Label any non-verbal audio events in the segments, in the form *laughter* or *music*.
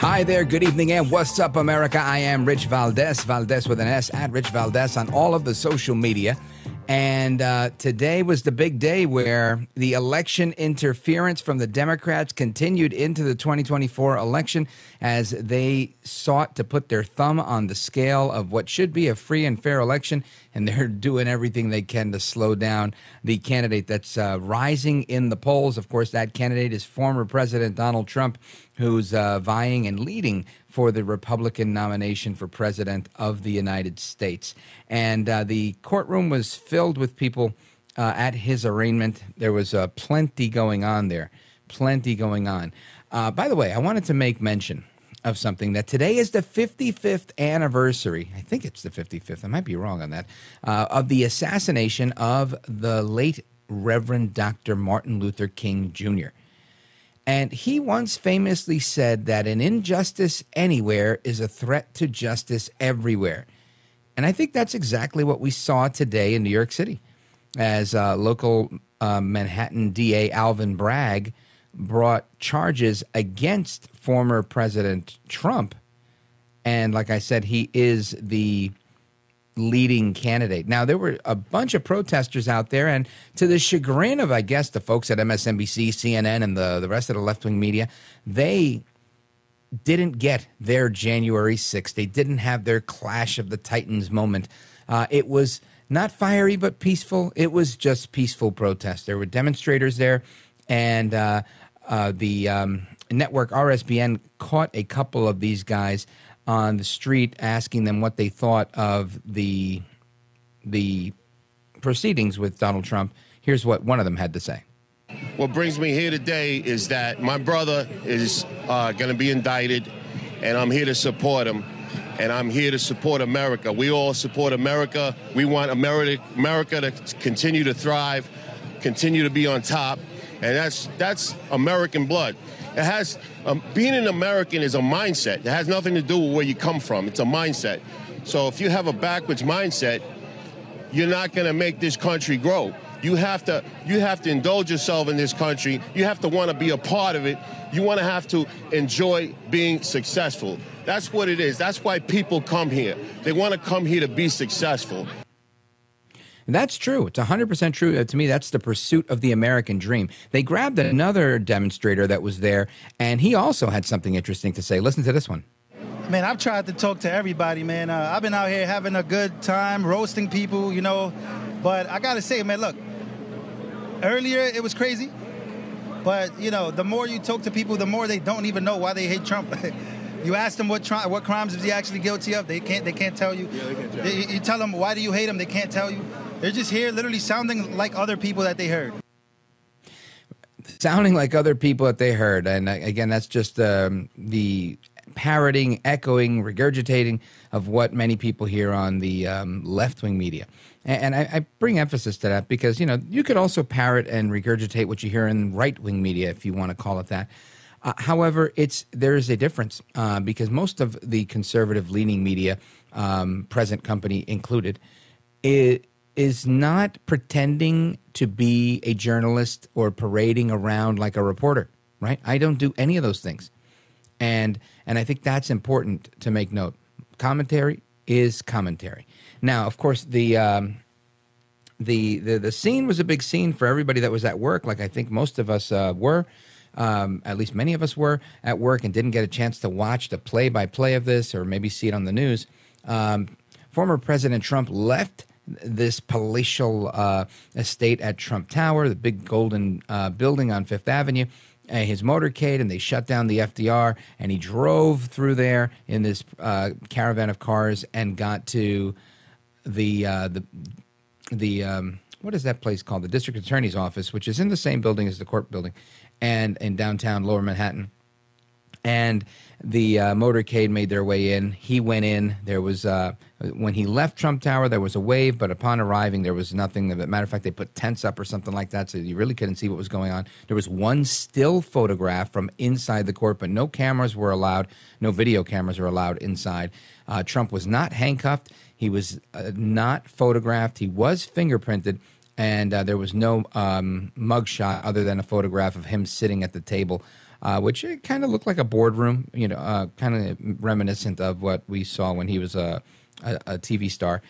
Hi there, good evening, and what's up, America? I am Rich Valdez, Valdez with an S, at Rich Valdez on all of the social media. And uh, today was the big day where the election interference from the Democrats continued into the 2024 election as they sought to put their thumb on the scale of what should be a free and fair election. And they're *laughs* doing everything they can to slow down the candidate that's uh, rising in the polls. Of course, that candidate is former President Donald Trump, who's uh, vying and leading for the Republican nomination for President of the United States. And uh, the courtroom was filled with people uh, at his arraignment. There was uh, plenty going on there, plenty going on. Uh, by the way, I wanted to make mention of something that today is the 55th anniversary. I think it's the 55th. I might be wrong on that. Uh, of the assassination of the late Reverend Dr. Martin Luther King Jr. And he once famously said that an injustice anywhere is a threat to justice everywhere. And I think that's exactly what we saw today in New York City as uh, local uh, Manhattan DA Alvin Bragg brought charges against former President Trump. And like I said, he is the leading candidate. Now, there were a bunch of protesters out there, and to the chagrin of, I guess, the folks at MSNBC, CNN, and the, the rest of the left wing media, they didn't get their January 6th. They didn't have their Clash of the Titans moment. Uh, it was not fiery, but peaceful. It was just peaceful protest. There were demonstrators there, and uh, uh, the um, network RSBN caught a couple of these guys on the street asking them what they thought of the the proceedings with Donald Trump. Here's what one of them had to say. What brings me here today is that my brother is uh, going to be indicted, and I'm here to support him. And I'm here to support America. We all support America. We want America, America to continue to thrive, continue to be on top, and that's that's American blood. It has um, being an American is a mindset. It has nothing to do with where you come from. It's a mindset. So if you have a backwards mindset, you're not going to make this country grow. You have to you have to indulge yourself in this country. You have to want to be a part of it. You want to have to enjoy being successful. That's what it is. That's why people come here. They want to come here to be successful. And that's true. It's 100% true. Uh, to me, that's the pursuit of the American dream. They grabbed another demonstrator that was there, and he also had something interesting to say. Listen to this one. Man, I've tried to talk to everybody, man. Uh, I've been out here having a good time, roasting people, you know. But I got to say, man, look, earlier it was crazy. But, you know, the more you talk to people, the more they don't even know why they hate Trump. *laughs* you ask them what tri- what crimes is he actually guilty of, they can't they can't tell you. Yeah, they can't tell you. You tell them why do you hate him, they can't tell you. They're just here literally sounding like other people that they heard. Sounding like other people that they heard. And uh, again, that's just um, the parroting, echoing, regurgitating of what many people hear on the um, left wing media. And, and I, I, bring emphasis to that because, you know, you could also parrot and regurgitate what you hear in right wing media, if you want to call it that. Uh, however, it's there is a difference uh, because most of the conservative leaning media, um, present company included, it, is not pretending to be a journalist or parading around like a reporter, right? I don't do any of those things. And and I think that's important to make note. Commentary is commentary. Now, of course, the um, the, the the scene was a big scene for everybody that was at work. Like I think most of us uh, were, um, at least many of us were at work and didn't get a chance to watch the play by play of this or maybe see it on the news. Um, former President Trump left this palatial uh, estate at Trump Tower, the big golden uh, building on Fifth Avenue, uh, his motorcade, and they shut down the FDR. And he drove through there in this uh, caravan of cars and got to the uh, the the um, what is that place called? The district attorney's office, which is in the same building as the court building, and in downtown Lower Manhattan. And the uh, motorcade made their way in. He went in. There was uh, when he left Trump Tower, there was a wave, but upon arriving, there was nothing. As matter of fact, they put tents up or something like that, so you really couldn't see what was going on. There was one still photograph from inside the court, but no cameras were allowed. No video cameras were allowed inside. Uh, Trump was not handcuffed. He was uh, not photographed. He was fingerprinted and uh, there was no um, mugshot other than a photograph of him sitting at the table uh, which kind of looked like a boardroom, you know, uh, kind of reminiscent of what we saw when he was a, a, a TV star.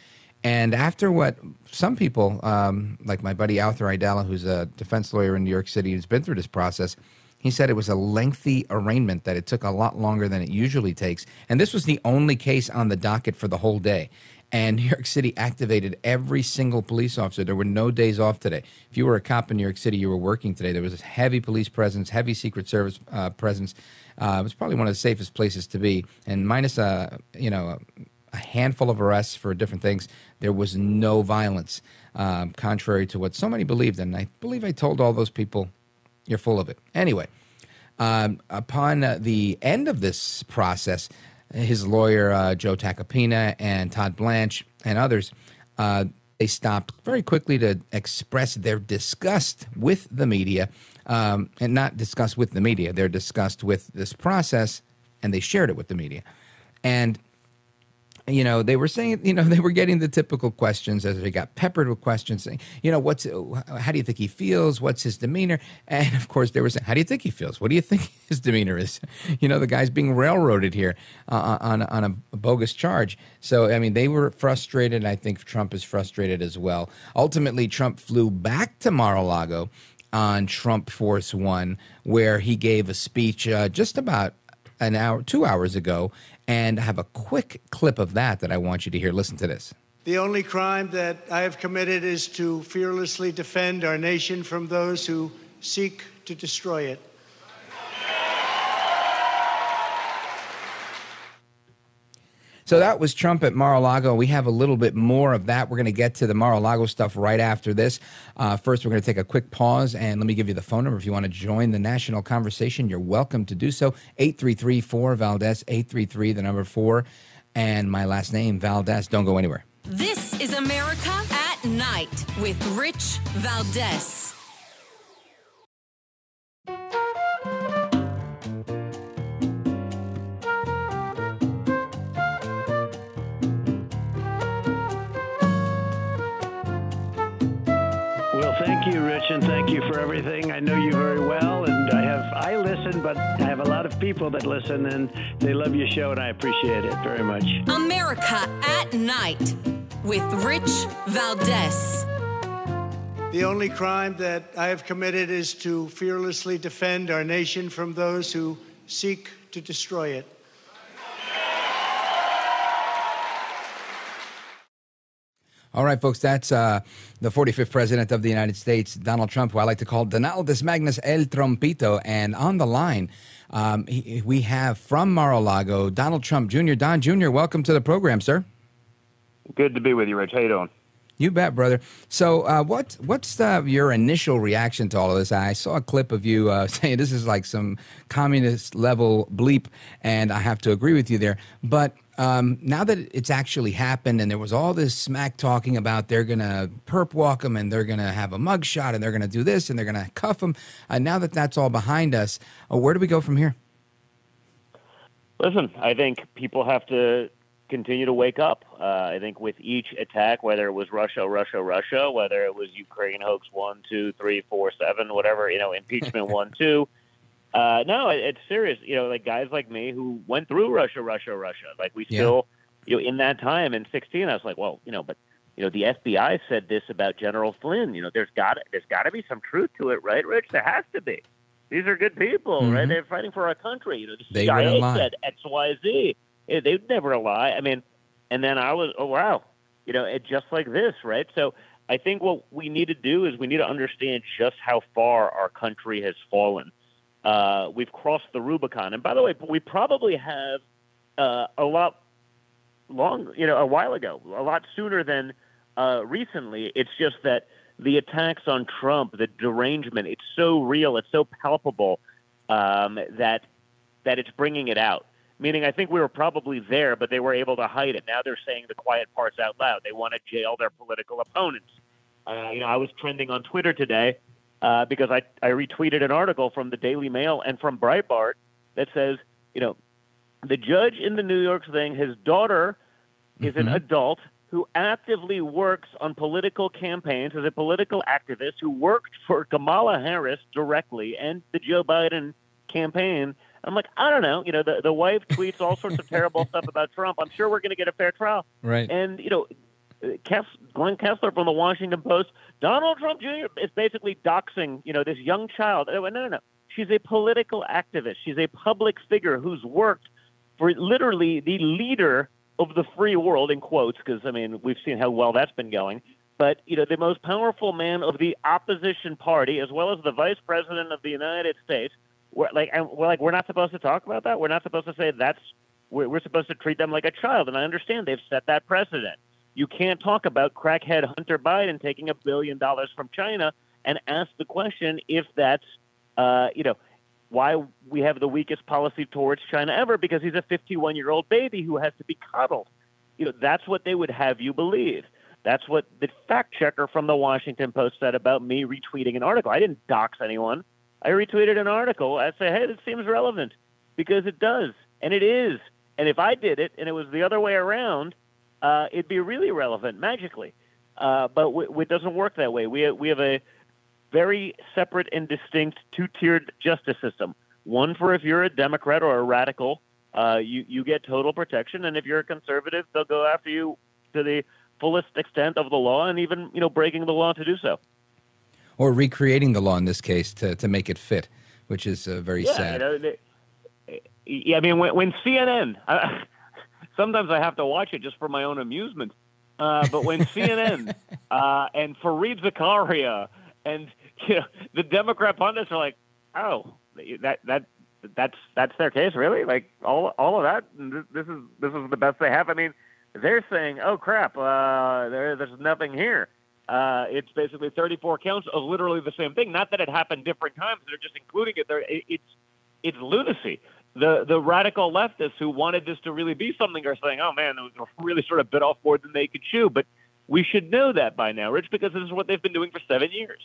And after what some people, um, like my buddy Arthur Aidala, who's a defense lawyer in New York City, who's been through this process, he said it was a lengthy arraignment, that it took a lot longer than it usually takes. And this was the only case on the docket for the whole day and New York City activated every single police officer. There were no days off today. If you were a cop in New York City, you were working today. There was a heavy police presence, heavy Secret Service uh, presence. Uh, it was probably one of the safest places to be. And minus a you know a handful of arrests for different things, there was no violence, um, contrary to what so many believed. And I believe I told all those people, "You're full of it." Anyway. Um, upon uh, the end of this process, his lawyer uh, Joe Tacopina and Todd Blanche and others, uh, they stopped very quickly to express their disgust with the media, um, and not disgust with the media. They're disgust with this process, and they shared it with the media. And you know, they were saying, you know, *laughs* they were getting the typical questions as they got peppered with questions saying, you know, what's, how do you think he feels? What's his demeanor? And of course, they were saying, how do you think he feels? What do you *laughs* think his demeanor is? You know, the guy's being railroaded here uh, on, on a bogus charge. So, I mean, they were frustrated. I think Trump is frustrated as well. Ultimately, Trump flew back to Mar a Lago on Trump Force One, where he gave a speech uh, just about an hour, two hours ago, and I have a quick clip of that that I want you to hear. Listen to this. The only crime that I have committed is to fearlessly defend our nation from those who seek to destroy it. So that was Trump at Mar-a-Lago. We have a little bit more of that. We're going to get to the Mar-a-Lago stuff right after this. Uh, first, we're going to take a quick pause, and let me give you the phone number. If you want to join the national conversation, you're welcome to do so. 833-4-VALDEZ, 833, the number 4, and my last name, Valdez. Don't go anywhere. This is America at Night with Rich Valdez. But I have a lot of people that listen, and they love your show, and I appreciate it very much. America at Night with Rich Valdez. The only crime that I have committed is to fearlessly defend our nation from those who seek to destroy it. All right, folks, that's uh, the 45th President of the United States, Donald Trump, who I like to call Donaldus Magnus El Trompito. And on the line, um, he, we have from Mar a Lago, Donald Trump Jr. Don Jr., welcome to the program, sir. Good to be with you, Rich. How you doing? You bet, brother. So, uh, what what's the, your initial reaction to all of this? I saw a clip of you uh, *laughs* saying this is like some communist level bleep, and I have to agree with you there. But um, now that it's actually happened, and there was all this smack talking about they're going to perp walk him, and they're going to have a mug shot, and they're going to do this, and they're going to cuff him. Uh, now that that's all behind us, uh, where do we go from here? Listen, I think people have to continue to wake up. Uh, I think with each attack, whether it was Russia, Russia, Russia, whether it was Ukraine hoax one, two, three, four, seven, whatever, you know, impeachment *laughs* one, two. Uh, no, it, it's serious. You know, like guys like me who went through Russia, Russia, Russia. Like we still, yeah. you know, in that time in 16, I was like, well, you know, but you know, the FBI said this about General Flynn. You know, there's got there's got to be some truth to it, right, Rich? There has to be. These are good people, mm-hmm. right? They're fighting for our country. You know, the they CIA said X, Y, Z. They'd never lie. I mean, and then I was, oh wow, you know, it just like this, right? So I think what we need to do is we need to understand just how far our country has fallen. Uh, we've crossed the Rubicon, and by the way, we probably have uh, a lot long, you know, a while ago, a lot sooner than uh, recently. It's just that the attacks on Trump, the derangement, it's so real, it's so palpable um, that that it's bringing it out. Meaning, I think we were probably there, but they were able to hide it. Now they're saying the quiet parts out loud. They want to jail their political opponents. Uh, you know, I was trending on Twitter today uh, because I, I retweeted an article from the Daily Mail and from Breitbart that says, you know, the judge in the New York thing, his daughter is an adult who actively works on political campaigns as a political activist who worked for Kamala Harris directly and the Joe Biden campaign. I'm like, I don't know. You know, the, the wife tweets all sorts of terrible *laughs* stuff about Trump. I'm sure we're going to get a fair trial. Right. And, you know, Kess, Glenn Kessler from the Washington Post, Donald Trump Jr. is basically doxing, you know, this young child. Oh, no, no, no. She's a political activist. She's a public figure who's worked for literally the leader of the free world, in quotes, because, I mean, we've seen how well that's been going. But, you know, the most powerful man of the opposition party, as well as the vice president of the United States, we're like, and we're like, we're not supposed to talk about that. We're not supposed to say that's, we're, we're supposed to treat them like a child. And I understand they've set that precedent. You can't talk about crackhead Hunter Biden taking a billion dollars from China and ask the question if that's, uh, you know, why we have the weakest policy towards China ever because he's a 51 year old baby who has to be coddled. You know, that's what they would have you believe. That's what the fact checker from the Washington Post said about me retweeting an article. I didn't dox anyone. I retweeted an article. I say, hey, this seems relevant because it does, and it is. And if I did it and it was the other way around, uh, it'd be really relevant magically. Uh, but w- it doesn't work that way. We we have a very separate and distinct two-tiered justice system. One for if you're a Democrat or a radical, uh, you you get total protection, and if you're a conservative, they'll go after you to the fullest extent of the law, and even you know breaking the law to do so. Or recreating the law in this case to, to make it fit, which is uh, very yeah, sad. You know, they, yeah, I mean, when, when CNN, *laughs* I, sometimes I have to watch it just for my own amusement. Uh, but when *laughs* CNN uh, and Fareed Zakaria and you know the Democrat pundits are like, oh, that that that's that's their case, really? Like all all of that? This is this is the best they have. I mean, they're saying, oh crap, uh, there, there's nothing here. Uh, it's basically 34 counts of literally the same thing. Not that it happened different times; they're just including it there. It, it's it's lunacy. The the radical leftists who wanted this to really be something are saying, "Oh man, was really sort of bit off more than they could chew." But we should know that by now, Rich, because this is what they've been doing for seven years.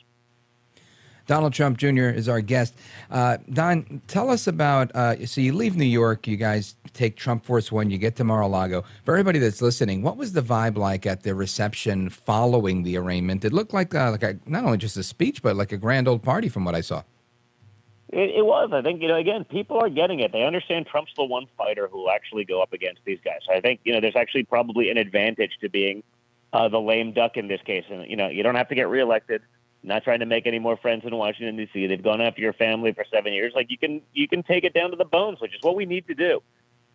Donald Trump Jr. is our guest. Uh, Don, tell us about. Uh, so you leave New York, you guys take Trump Force One, you get to Mar-a-Lago. For everybody that's listening, what was the vibe like at the reception following the arraignment? It looked like uh, like a, not only just a speech, but like a grand old party, from what I saw. It, it, was. I think you know. Again, people are getting it. They understand Trump's the one fighter who will actually go up against these guys. I think you know. There's actually probably an advantage to being uh, the lame duck in this case, and you know, you don't have to get reelected. Not trying to make any more friends in Washington D.C. They've gone after your family for seven years. Like you can, you can take it down to the bones, which is what we need to do.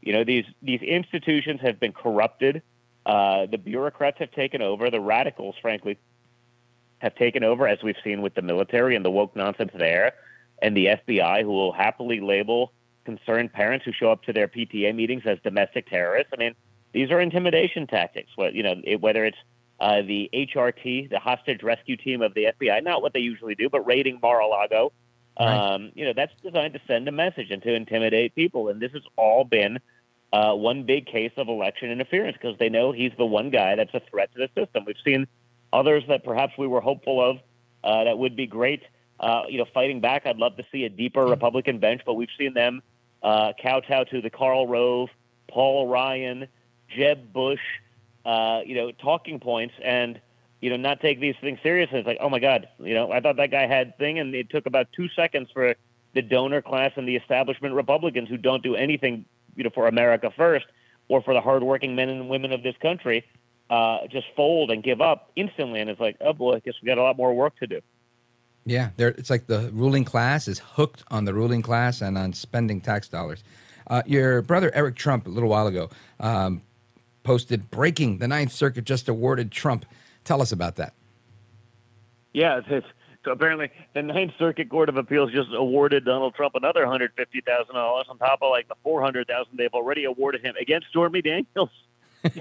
You know, these these institutions have been corrupted. Uh, the bureaucrats have taken over. The radicals, frankly, have taken over, as we've seen with the military and the woke nonsense there and the FBI, who will happily label concerned parents who show up to their PTA meetings as domestic terrorists. I mean, these are intimidation tactics. What you know, it, whether it's uh, the HRT, the hostage rescue team of the FBI, not what they usually do, but raiding Mar-a-Lago. Right. Um, you know, that's designed to send a message and to intimidate people. And this has all been uh, one big case of election interference because they know he's the one guy that's a threat to the system. We've seen others that perhaps we were hopeful of uh, that would be great uh, you know, fighting back. I'd love to see a deeper Republican bench, but we've seen them uh, kowtow to the Karl Rove, Paul Ryan, Jeb Bush, uh, you know, talking points, and you know, not take these things seriously. It's like, oh my God, you know, I thought that guy had thing, and it took about two seconds for the donor class and the establishment Republicans who don't do anything, you know, for America first or for the hardworking men and women of this country, uh, just fold and give up instantly. And it's like, oh boy, I guess we got a lot more work to do. Yeah, it's like the ruling class is hooked on the ruling class and on spending tax dollars. Uh, your brother Eric Trump a little while ago um, posted breaking: the Ninth Circuit just awarded Trump. Tell us about that. Yeah, *laughs* so apparently the Ninth Circuit Court of Appeals just awarded Donald Trump another hundred fifty thousand dollars on top of like the four hundred thousand they've already awarded him against Stormy Daniels. *laughs*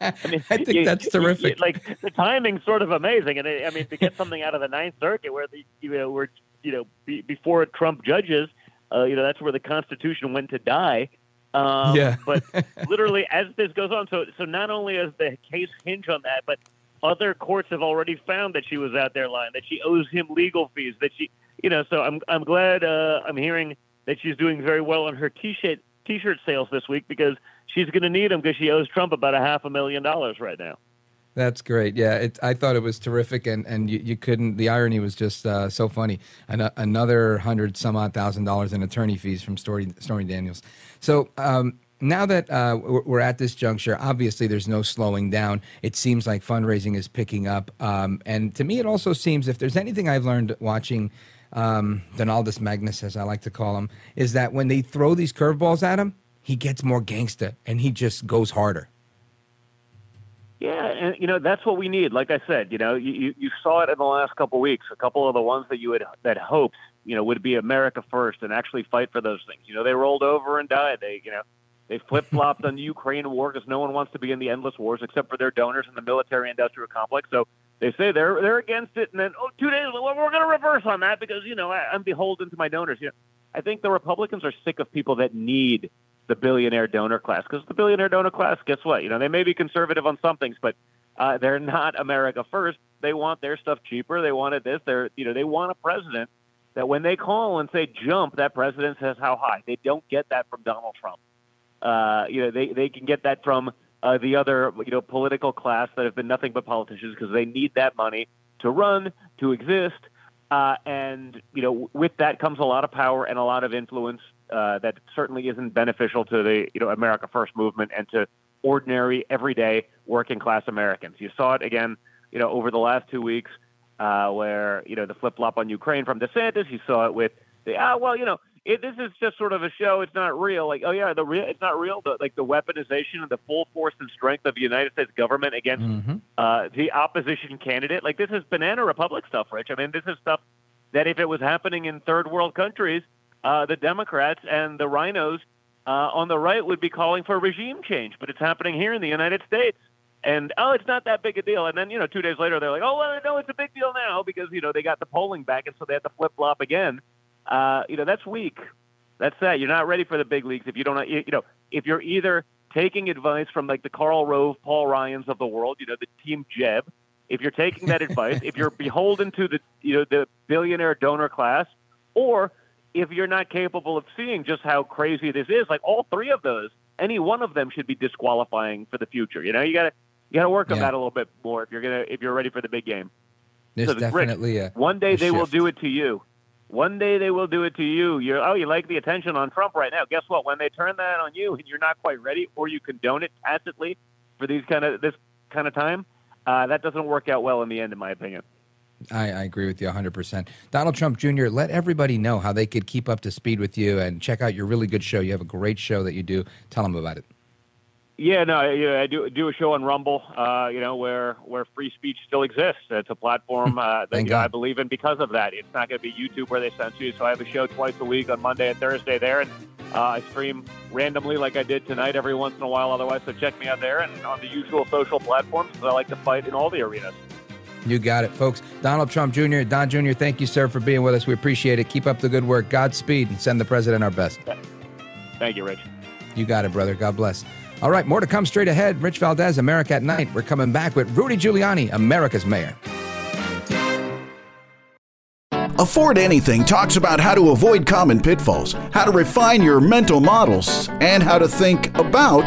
I, mean, *laughs* I think you, that's terrific. You, like the timing's sort of amazing, and I mean to get something out of the Ninth Circuit where the you know where you know be, before Trump judges, Uh, you know, that's where the Constitution went to die. Um, Yeah. but *laughs* literally, as this goes on, so so not only does the case hinge on that, but other courts have already found that she was out there lying, that she owes him legal fees, that she, you know. So I'm I'm glad uh, I'm hearing that she's doing very well on her t-shirt t-shirt sales this week because she's going to need them because she owes Trump about a half a million dollars right now. That's great. Yeah, it, I thought it was terrific, and, and you, you couldn't. The irony was just uh, so funny. An, another hundred some odd thousand dollars in attorney fees from Story Stormy Daniels. So um, now that uh, we're we're at this juncture, obviously there's no slowing down. It seems like fundraising is picking up, um, and to me, it also seems if there's anything I've learned watching um, Donaldus Magnus, as I like to call him, is that when they throw these curveballs at him, he gets more gangsta and he just goes harder. Yeah, and you know that's what we need. Like I said, you know, you, you, saw it in the last couple of weeks. A couple of the ones that you had that hoped, you know, would be America first and actually fight for those things. You know, they rolled over and died. They, you know, they flip flopped on *laughs* the Ukraine war because no one wants to be in the endless wars except for their donors and the military-industrial complex. So they say they're they're against it, and then oh, two days well, we're going to reverse on that because you know I, I'm beholden to my donors. You know, I think the Republicans are sick of people that need the billionaire donor class because the billionaire donor class, guess what? You know, they may be conservative on some things, but uh, they're not America first. They want their stuff cheaper. They wanted this. They're you know they want a president that when they call and say jump, that president says how high. They don't get that from Donald Trump. Uh, you know, they they can get that from uh, the other you know political class that have been nothing but politicians because they need that money to run to exist. Uh, and you know, with that comes a lot of power and a lot of influence uh, that certainly isn't beneficial to the you know America First movement and to ordinary, everyday, working class Americans. You saw it again, you know, over the last two weeks, uh, where you know the flip flop on Ukraine from DeSantis. You saw it with the ah, well, you know, it, this is just sort of a show. It's not real. Like, oh yeah, the real, it's not real. The, like the weaponization and the full force and strength of the United States government against Mm-hmm. uh, the opposition candidate. Like this is banana republic stuff, Rich. I mean, this is stuff that if it was happening in third world countries, uh, the Democrats and the RINOs uh, on the right would be calling for regime change. But it's happening here in the United States. And oh, it's not that big a deal. And then you know, two days later, they're like, oh, well, no, it's a big deal now because you know they got the polling back, and so they had to flip flop again. Uh, you know, that's weak. That's that. You're not ready for the big leagues if you don't. You know, if you're either taking advice from like the Karl Rove, Paul Ryans of the world, you know, the Team Jeb. If you're taking that *laughs* advice, if you're beholden to the you know the billionaire donor class, or if you're not capable of seeing just how crazy this is, like all three of those, any one of them should be disqualifying for the future. You know, you got to you got to work on Yeah. that a little bit more if you're gonna if you're ready for the big game. There's So, Rick, definitely a One day a they will do it to you. One day they will do it to you. You're oh, you like the attention on Trump right now. Guess what? When they turn that on you and you're not quite ready, or you condone it tacitly for these kind of this kind of time, uh, that doesn't work out well in the end, in my opinion. I, I agree with you 100%. Donald Trump Jr., let everybody know how they could keep up to speed with you and check out your really good show. You have a great show that you do. Tell them about it. Yeah, no, I, I do do a show on Rumble, uh, you know, where where free speech still exists. It's a platform uh, that Thank you know, I believe in because of that. It's not going to be YouTube where they censor you. So I have a show twice a week on Monday and Thursday there, and uh, I stream randomly like I did tonight every once in a while. Otherwise, so check me out there and on the usual social platforms. 'cause I like to fight in all the arenas. You got it, folks. Donald Trump Jr., Don Jr., thank you, sir, for being with us. We appreciate it. Keep up the good work. Godspeed and send the president our best. Thank you, Rich. You got it, brother. God bless. All right, more to come straight ahead. Rich Valdez, America at Night. We're coming back with Rudy Giuliani, America's mayor. Afford Anything talks about how to avoid common pitfalls, how to refine your mental models, and how to think about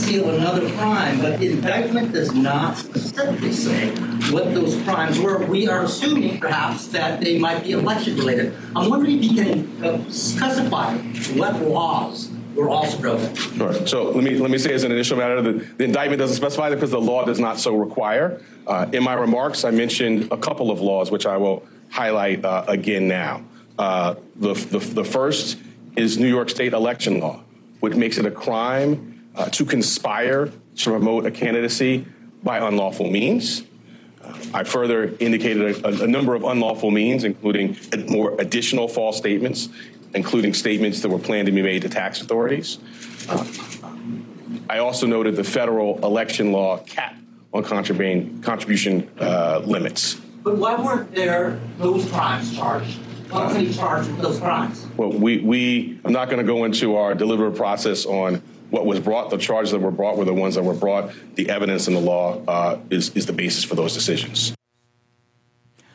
Conceal another crime, but the indictment does not specifically say what those crimes were. We are assuming, perhaps, that they might be election related. I'm wondering if you can uh, specify what laws were also broken. Sure. So let me let me say as an initial matter that the indictment doesn't specify that because the law does not so require. Uh, in my remarks, I mentioned a couple of laws which I will highlight uh, again now. Uh, the, the, the first is New York State election law, which makes it a crime uh, to conspire to promote a candidacy by unlawful means. Uh, I further indicated a, a, number of unlawful means, including more additional false statements, including statements that were planned to be made to tax authorities. Uh, I also noted the federal election law cap on contribution uh, limits. But why weren't there those crimes charged? Why wasn't he charged with those crimes? Well, we, we I'm not going to go into our deliberative process on what was brought. The charges that were brought were the ones that were brought. The evidence in the law uh, is, is the basis for those decisions.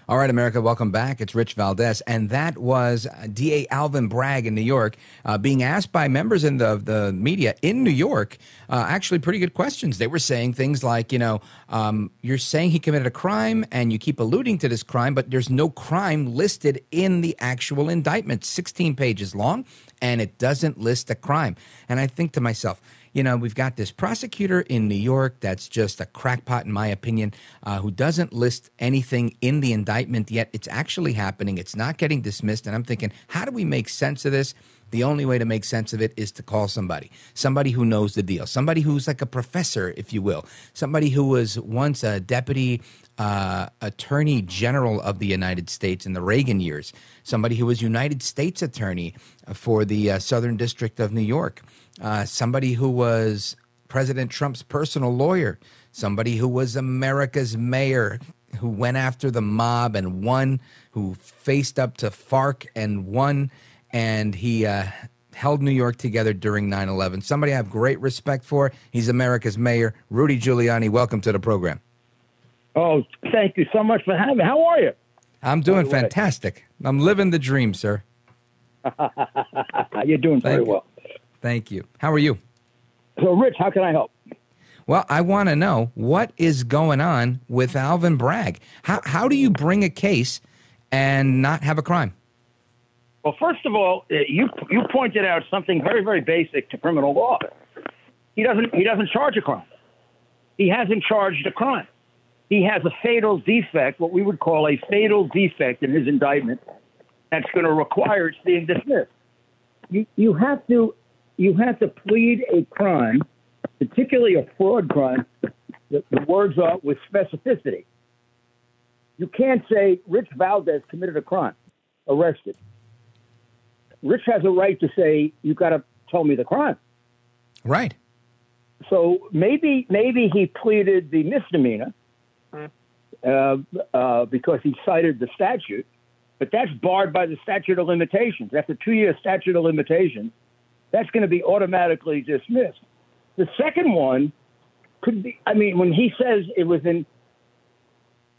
All right, America, welcome back. It's Rich Valdez. And that was DA Alvin Bragg in New York uh, being asked by members in the, the media in New York uh, actually pretty good questions. They were saying things like, you know, um, you're saying he committed a crime and you keep alluding to this crime, but there's no crime listed in the actual indictment, 16 pages long, and it doesn't list a crime. And I think to myself, you know, we've got this prosecutor in New York that's just a crackpot, in my opinion, uh, who doesn't list anything in the indictment yet. It's actually happening. It's not getting dismissed. And I'm thinking, how do we make sense of this? The only way to make sense of it is to call somebody, somebody who knows the deal, somebody who's like a professor, if you will, somebody who was once a deputy uh, attorney general of the United States in the Reagan years, somebody who was United States attorney for the uh, Southern District of New York uh, somebody who was President Trump's personal lawyer, somebody who was America's mayor, who went after the mob and won, who faced up to FARC and won, and he uh, held New York together during 9 11. Somebody I have great respect for. He's America's mayor, Rudy Giuliani. Welcome to the program. Oh, thank you so much for having me. How are you? I'm doing fantastic. I'm living the dream, sir. *laughs* You're doing very Thank you. well. Thank you. How are you? So, Rich, how can I help? Well, I want to know what is going on with Alvin Bragg. How, how do you bring a case and not have a crime? Well, first of all, uh, you you pointed out something very very basic to criminal law. He doesn't he doesn't charge a crime. He hasn't charged a crime. He has a fatal defect, what we would call a fatal defect in his indictment, that's going to require its being dismissed. You you have to you have to plead a crime, particularly a fraud crime. The, the words are with specificity. You can't say Rich Valdez committed a crime, arrested. Rich has a right to say you've got to tell me the crime. Right. So maybe maybe he pleaded the misdemeanor uh, because he cited the statute, but that's barred by the statute of limitations. That's a two-year statute of limitations that's going to be automatically dismissed. The second one could be, I mean, when he says it was in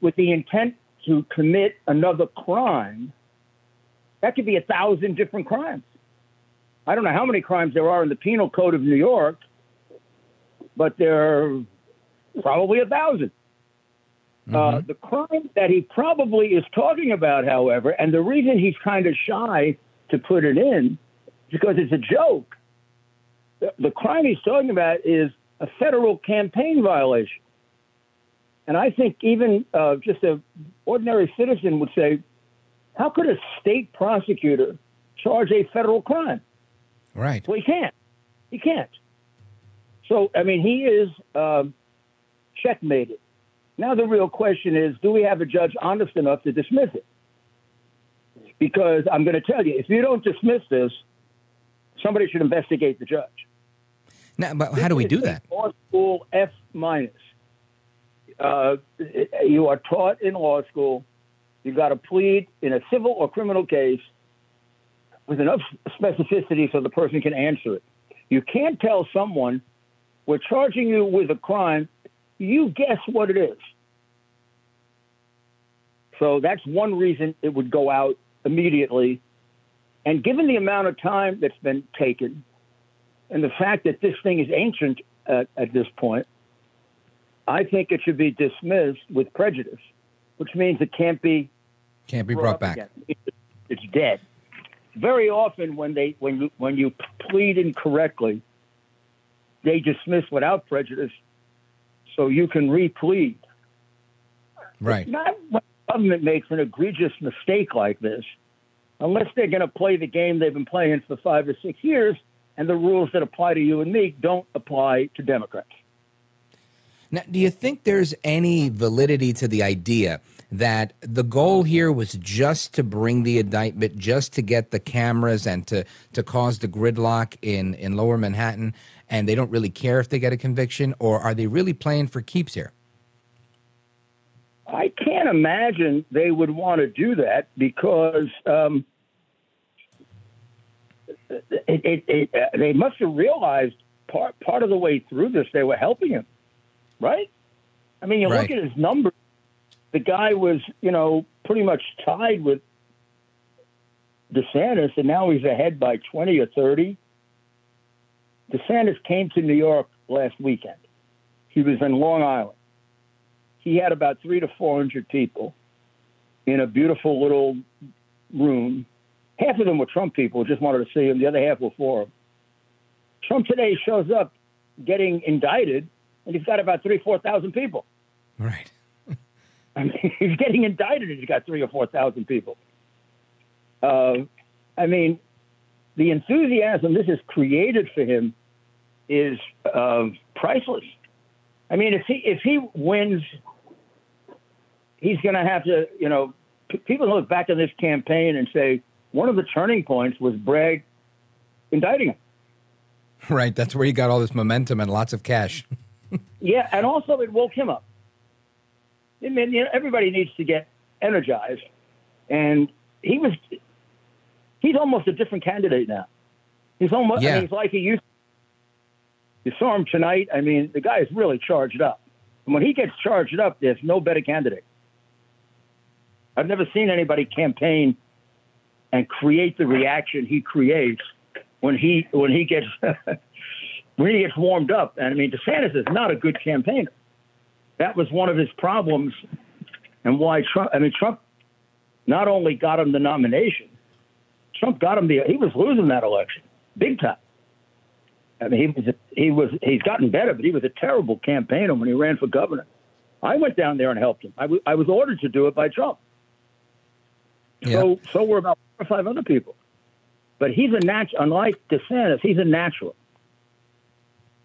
with the intent to commit another crime, that could be a thousand different crimes. I don't know how many crimes there are in the Penal Code of New York, but there are probably a 1000 Uh, the crime that he probably is talking about, however, and the reason he's kind of shy to put it in because it's a joke. The, the crime he's talking about is a federal campaign violation. And I think even uh, just an ordinary citizen would say, how could a state prosecutor charge a federal crime? Right. Well, he can't. He can't. So, I mean, he is uh, checkmated. Now, the real question is do we have a judge honest enough to dismiss it? Because I'm going to tell you, if you don't dismiss this, somebody should investigate the judge. Now, but how do we do that? Law school F minus. Uh, you are taught in law school. You got to plead in a civil or criminal case with enough specificity so the person can answer it. You can't tell someone we're charging you with a crime. You guess what it is. So that's one reason it would go out immediately. And given the amount of time that's been taken and the fact that this thing is ancient at, at this point, I think it should be dismissed with prejudice, which means it can't be can't be brought back. Again. It's dead. Very often, when they when you when you plead incorrectly, they dismiss without prejudice, so you can replead. Right. Not when the government makes an egregious mistake like this, unless they're going to play the game they've been playing for five or six years, and the rules that apply to you and me don't apply to Democrats. Now, do you think there's any validity to the idea that the goal here was just to bring the indictment, just to get the cameras and to, to cause the gridlock in, in lower Manhattan, and they don't really care if they get a conviction, or are they really playing for keeps here? I can't imagine they would want to do that because um, it, it, it, they must have realized part part of the way through this they were helping him, right? I mean, you Right. look at his numbers. The guy was, you know, pretty much tied with DeSantis, and now he's ahead by twenty or thirty. DeSantis came to New York last weekend. He was in Long Island. He had about three to four hundred people in a beautiful little room. Half of them were Trump people, just wanted to see him. The other half were for him. Trump today shows up getting indicted, and he's got about three, four thousand people. Right. *laughs* I mean, he's getting indicted, and he's got three or four thousand people. Uh, I mean, the enthusiasm this has created for him is uh, priceless. I mean, if he if he wins, he's going to have to, you know, p- people look back on this campaign and say one of the turning points was Bragg indicting him. Right. That's where he got all this momentum and lots of cash. *laughs* *laughs* Yeah, and also it woke him up. I mean, you know, everybody needs to get energized, and he was. He's almost a different candidate now. He's almost. I Yeah. mean, he's like he used. You saw him tonight. I mean, the guy is really charged up. And when he gets charged up, there's no better candidate. I've never seen anybody campaign and create the reaction he creates when he when he gets *laughs* when he gets warmed up. And I mean, DeSantis is not a good campaigner. That was one of his problems, and why Trump. I mean, Trump not only got him the nomination, Trump got him the. He was losing that election big time. I mean, he was he was he's gotten better, but he was a terrible campaigner when he ran for governor. I went down there and helped him. I, w- I was ordered to do it by Trump. So so were about four or five other people. But he's a natural. Unlike DeSantis, he's a natural.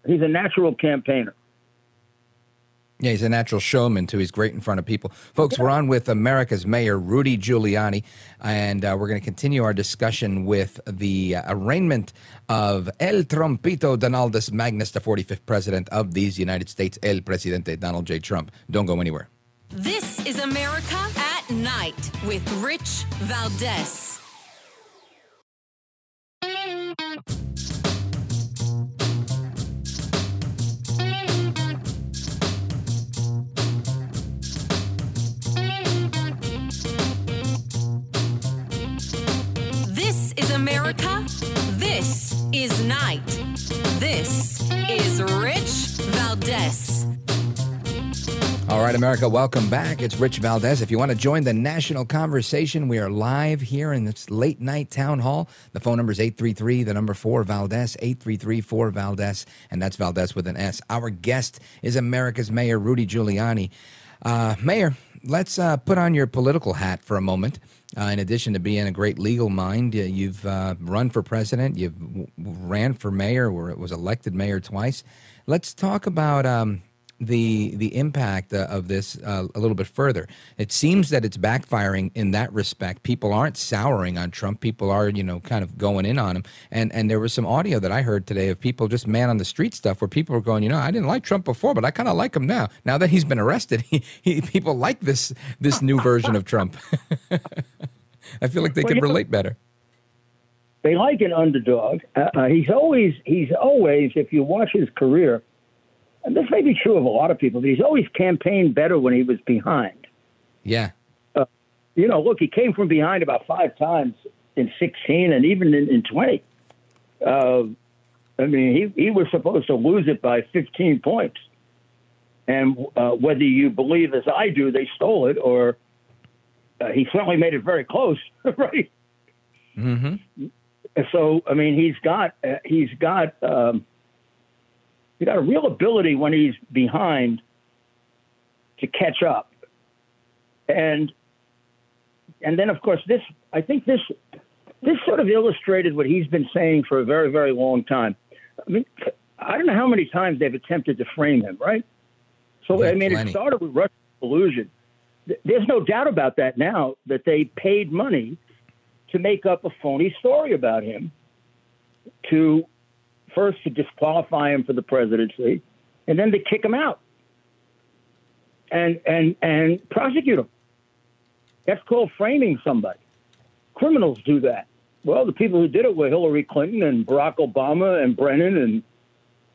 He's a natural campaigner. Yeah, he's a natural showman too. He's great in front of people. Folks, we're on with America's Mayor Rudy Giuliani, and uh, we're going to continue our discussion with the uh, arraignment of El Trompito Donaldus Magnus, the 45th President of these United States, El Presidente Donald J. Trump. Don't go anywhere. This is America at Night with Rich Valdez. America. This is Night. This is Rich Valdez. All right, America, welcome back. It's Rich Valdez. If you want to join the national conversation, we are live here in this late night town hall. The phone number is 833, the number 4 Valdez, 833 4 Valdez, and that's Valdez with an S. Our guest is America's Mayor Rudy Giuliani. Uh, Mayor, let's uh, put on your political hat for a moment. Uh, in addition to being a great legal mind, uh, you've uh, run for president, you've w- ran for mayor, or it was elected mayor twice. Let's talk about um, the the impact uh, of this uh, a little bit further. It seems that it's backfiring in that respect. People aren't souring on Trump. People are, you know, kind of going in on him. And and there was some audio that I heard today of people just man on the street stuff where people were going, you know, I didn't like Trump before, but I kind of like him now. Now that he's been arrested, *laughs* he, he, people like this this new version of Trump. *laughs* I feel like they Well, can relate better. They like an underdog. Uh, uh, he's always he's always if you watch his career, and this may be true of a lot of people, but he's always campaigned better when he was behind. Yeah. Uh, you know, look, he came from behind about five times in 16 and even in, in 20. Uh, I mean, he, he was supposed to lose it by 15 points. And uh, whether you believe, as I do, they stole it, or uh, he certainly made it very close, *laughs* right? Mm-hmm. So, I mean, he's got uh, he's got um, he's got a real ability when he's behind to catch up, and and then of course this I think this this sort of illustrated what he's been saying for a very very long time. I mean, I don't know how many times they've attempted to frame him, right? So I mean, plenty. it started with Russian collusion. There's no doubt about that now that they paid money to make up a phony story about him, to first to disqualify him for the presidency, and then to kick him out and and and prosecute him. That's called framing somebody. Criminals do that. Well, the people who did it were Hillary Clinton and Barack Obama and Brennan and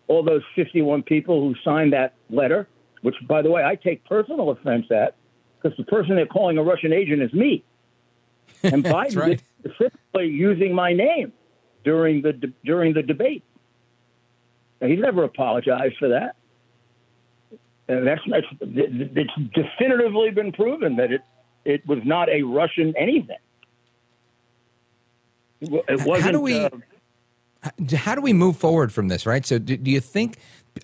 all those 51 people who signed that letter, which, by the way, I take personal offense at because the person they're calling a Russian agent is me. And *laughs* Biden right. is specifically using my name during the during the debate. Now, he's never apologized for that. And that's, that's it's definitively been proven that it it was not a Russian anything. It it wasn't. How do we? uh, how do we move forward from this? Right. So, do, do you think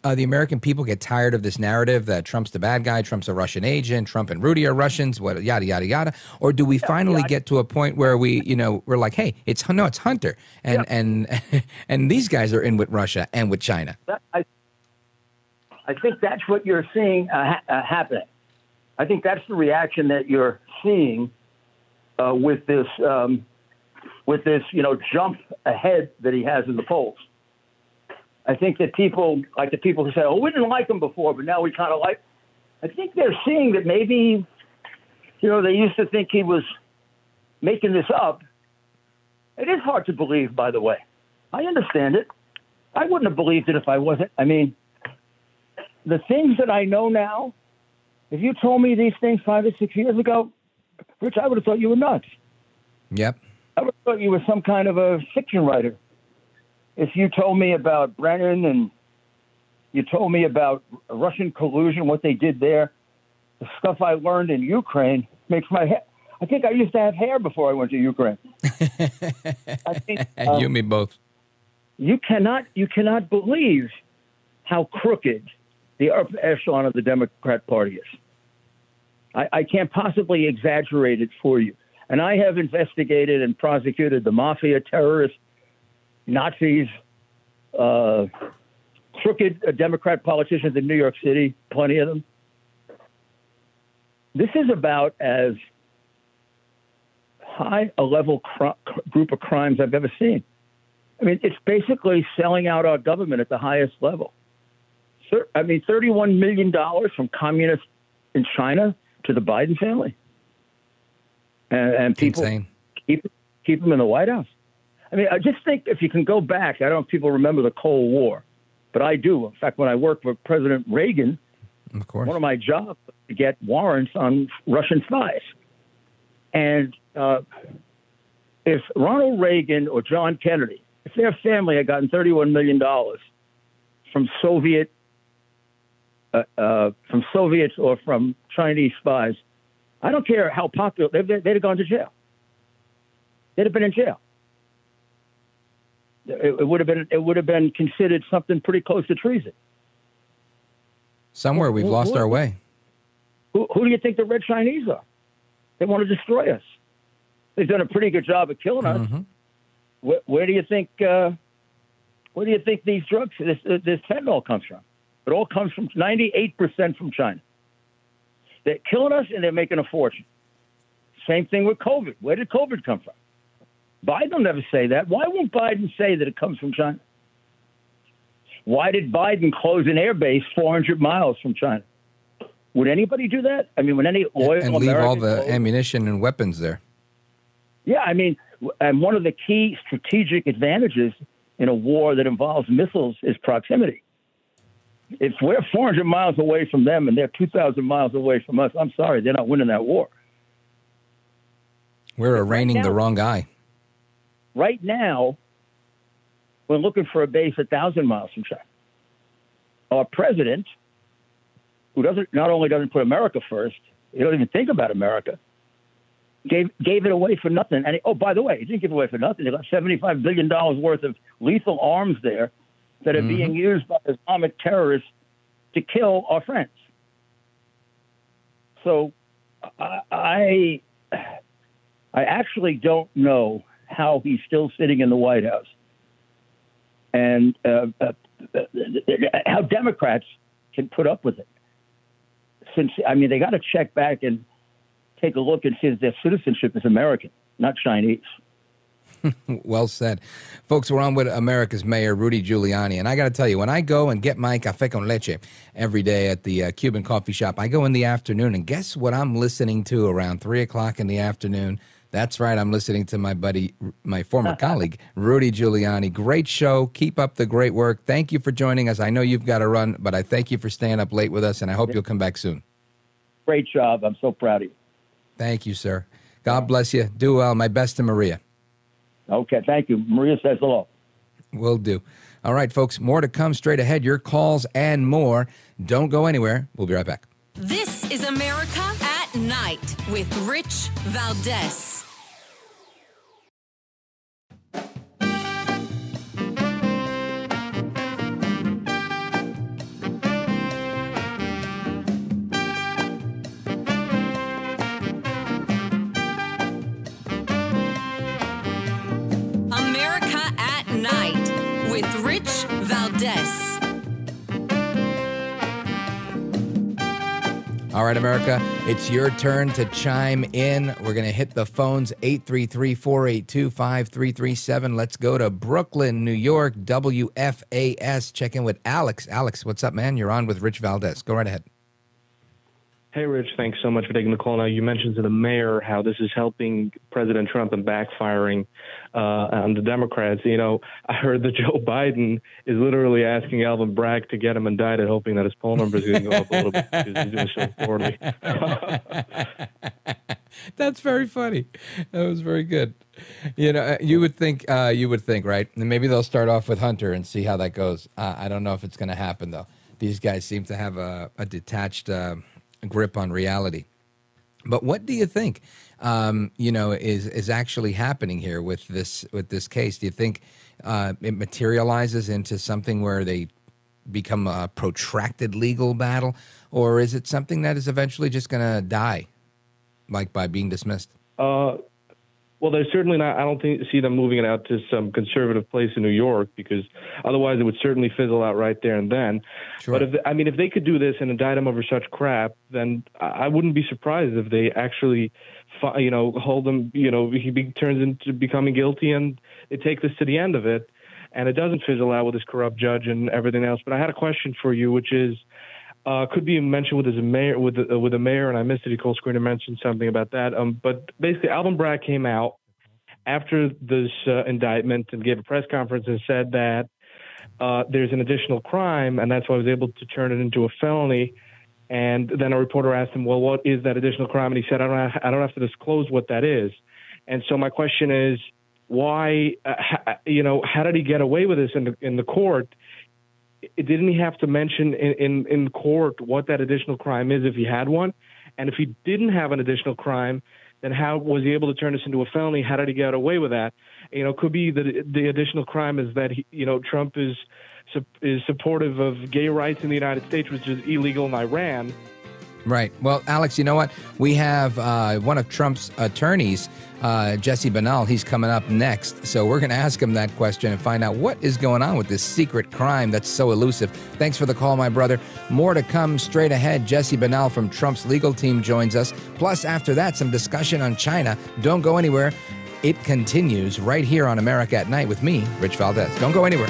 uh, the American people get tired of this narrative that Trump's the bad guy, Trump's a Russian agent, Trump and Rudy are Russians, what yada yada yada, or do we finally get to a point where we, you know, we're like, hey, it's no, it's Hunter, and and *laughs* and these guys are in with Russia and with China. that, I, I think that's what you're seeing uh, ha- uh, happening. I think that's the reaction that you're seeing uh, with this um, with this you know jump ahead that he has in the polls. I think that people like the people who say, "Oh, we didn't like him before, but now we kind of like." I think they're seeing that maybe, you know, they used to think he was making this up. It is hard to believe, by the way. I understand it. I wouldn't have believed it if I wasn't. I mean, the things that I know now, if you told me these things five or six years ago, Rich, I would have thought you were nuts. Yep. I would have thought you were some kind of a fiction writer. If you told me about Brennan and you told me about Russian collusion, what they did there, the stuff I learned in Ukraine makes my hair. I think I used to have hair before I went to Ukraine. *laughs* I think *laughs* um, you and me both. you cannot you cannot believe how crooked the upper echelon of the Democrat Party is. I, I can't possibly exaggerate it for you. And I have investigated and prosecuted the mafia, terrorists, Nazis, uh, crooked uh, Democrat politicians in New York City, plenty of them. This is about as high a level group of crimes I've ever seen. I mean, it's basically selling out our government at the highest level. I mean, $31 million from communists in China to the Biden family. And, and people Insane. keep, keep them in the White House. I mean, I just think if you can go back, I don't know if people remember the Cold War, but I do. In fact, when I worked for President Reagan, Of course. one of my jobs was to get warrants on Russian spies. And uh, if Ronald Reagan or John Kennedy, if their family had gotten $31 million from Soviet, uh, uh, from Soviets or from Chinese spies, I don't care how popular, they'd, they'd have gone to jail. They'd have been in jail. It, it would have been it would have been considered something pretty close to treason. Somewhere we've Who- lost who- our way. Who, who do you think the Red Chinese are? They want to destroy us. They've done a pretty good job of killing us. Mm-hmm. Where, where do you think? Uh, where do you think these drugs, this, this fentanyl, comes from? It all comes from ninety-eight percent from China. They're killing us, and they're making a fortune. Same thing with COVID. Where did COVID come from? Biden will never say that. Why won't Biden say that it comes from China? Why did Biden close an airbase 400 miles from China? Would anybody do that? I mean, would any loyal and leave all the close- ammunition and weapons there. yeah, I mean, and one of the key strategic advantages in a war that involves missiles is proximity. If we're 400 miles away from them and they're 2,000 miles away from us, I'm sorry, they're not winning that war. We're arraigning right the wrong guy. Right now, we're looking for a base a thousand miles from China. Our president, who doesn't not only doesn't put America first, he doesn't even think about America, gave gave it away for nothing. And he, oh, by the way, he didn't give it away for nothing. They got seventy five billion dollars worth of lethal arms there that are being mm-hmm. used by Islamic terrorists to kill our friends. So, I I, I actually don't know how he's still sitting in the White House, and uh, uh, how Democrats can put up with it. Since I mean, they got to check back and take a look and see that their citizenship is American, not Chinese. *laughs* well said. Folks, we're on with America's Mayor, Rudy Giuliani. And I got to tell you, when I go and get my cafe con leche every day at the uh, Cuban coffee shop, I go in the afternoon, and guess what I'm listening to around 3 o'clock in the afternoon? That's right, I'm listening to my buddy, my former *laughs* colleague, Rudy Giuliani. Great show. Keep up the great work. Thank you for joining us. I know you've got to run, but I thank you for staying up late with us, and I hope you'll come back soon. Great job. I'm so proud of you. Thank you, sir. God bless you. Do well. My best to Maria. Okay, thank you. Maria says hello. Will do. All right, folks, more to come straight ahead. Your calls and more. Don't go anywhere. We'll be right back. This is America at Night with Rich Valdez. America at Night with Rich Valdez. All right, America, it's your turn to chime in. We're going to hit the phones 833 482 5337. Let's go to Brooklyn, New York, WFAS. Check in with Alex. Alex, what's up, man? You're on with Rich Valdez. Go right ahead. Hey, Rich, thanks so much for taking the call. Now, you mentioned to the mayor how this is helping President Trump and backfiring uh, on the Democrats. You know, I heard that *laughs* Joe Biden is literally asking Alvin Bragg to get him indicted, hoping that his poll numbers going to go up a little bit because he's doing so poorly. *laughs* That's very funny. That was very good. You know, you would think, uh, you would think, right? And maybe they'll start off with Hunter and see how that goes. Uh, I don't know if it's going to happen though. These guys seem to have a, a detached uh, grip on reality. But what do you think? Um, you know, is is actually happening here with this with this case? Do you think uh, it materializes into something where they become a protracted legal battle, or is it something that is eventually just going to die, like by being dismissed? Uh, well, they're certainly not. I don't think see them moving it out to some conservative place in New York because otherwise it would certainly fizzle out right there and then. But if I mean, if they could do this and indict him over such crap, then I wouldn't be surprised if they actually, you know, hold him. You know, he be, turns into becoming guilty and they take this to the end of it, and it doesn't fizzle out with this corrupt judge and everything else. But I had a question for you, which is. Uh, could be mentioned with a mayor with the, with the mayor, and I missed it. He called screen and mentioned something about that. Um, but basically, Alvin Bragg came out after this uh, indictment and gave a press conference and said that uh, there's an additional crime, and that's why I was able to turn it into a felony. And then a reporter asked him, "Well, what is that additional crime?" And he said, "I don't, have, I don't have to disclose what that is." And so my question is, why, uh, you know, how did he get away with this in the in the court? Didn't he have to mention in, in in court what that additional crime is if he had one? And if he didn't have an additional crime, then how was he able to turn this into a felony? How did he get away with that? You know, could be the the additional crime is that he, you know Trump is is supportive of gay rights in the United States, which is illegal in Iran. Right. Well, Alex, you know what? We have uh, one of Trump's attorneys, uh, Jesse Binnall. He's coming up next. So we're going to ask him that question and find out what is going on with this secret crime that's so elusive. Thanks for the call, my brother. More to come straight ahead. Jesse Binnall from Trump's legal team joins us. Plus, after that, some discussion on China. Don't go anywhere. It continues right here on America at Night with me, Rich Valdez. Don't go anywhere.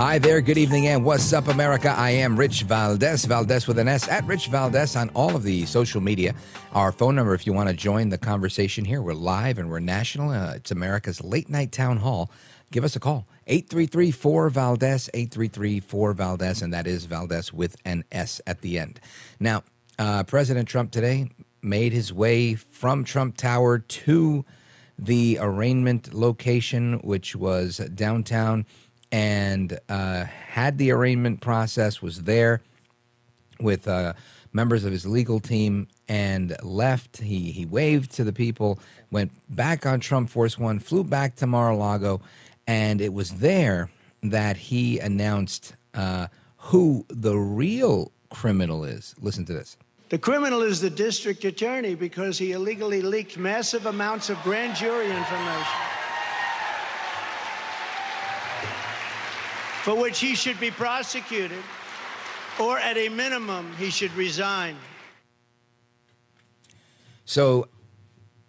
Hi there, good evening, and what's up, America? I am Rich Valdez, Valdez with an S, at Rich Valdez on all of the social media. Our phone number, if you want to join the conversation here, we're live and we're national. Uh, it's America's late night town hall. Give us a call, 833 4 Valdez, 833 4 Valdez, and that is Valdez with an S at the end. Now, uh, President Trump today made his way from Trump Tower to the arraignment location, which was downtown and uh, had the arraignment process, was there with uh, members of his legal team and left. He, he waved to the people, went back on Trump Force One, flew back to Mar a Lago, and it was there that he announced uh, who the real criminal is. Listen to this. The criminal is the district attorney because he illegally leaked massive amounts of grand jury information. For which he should be prosecuted, or at a minimum, he should resign. So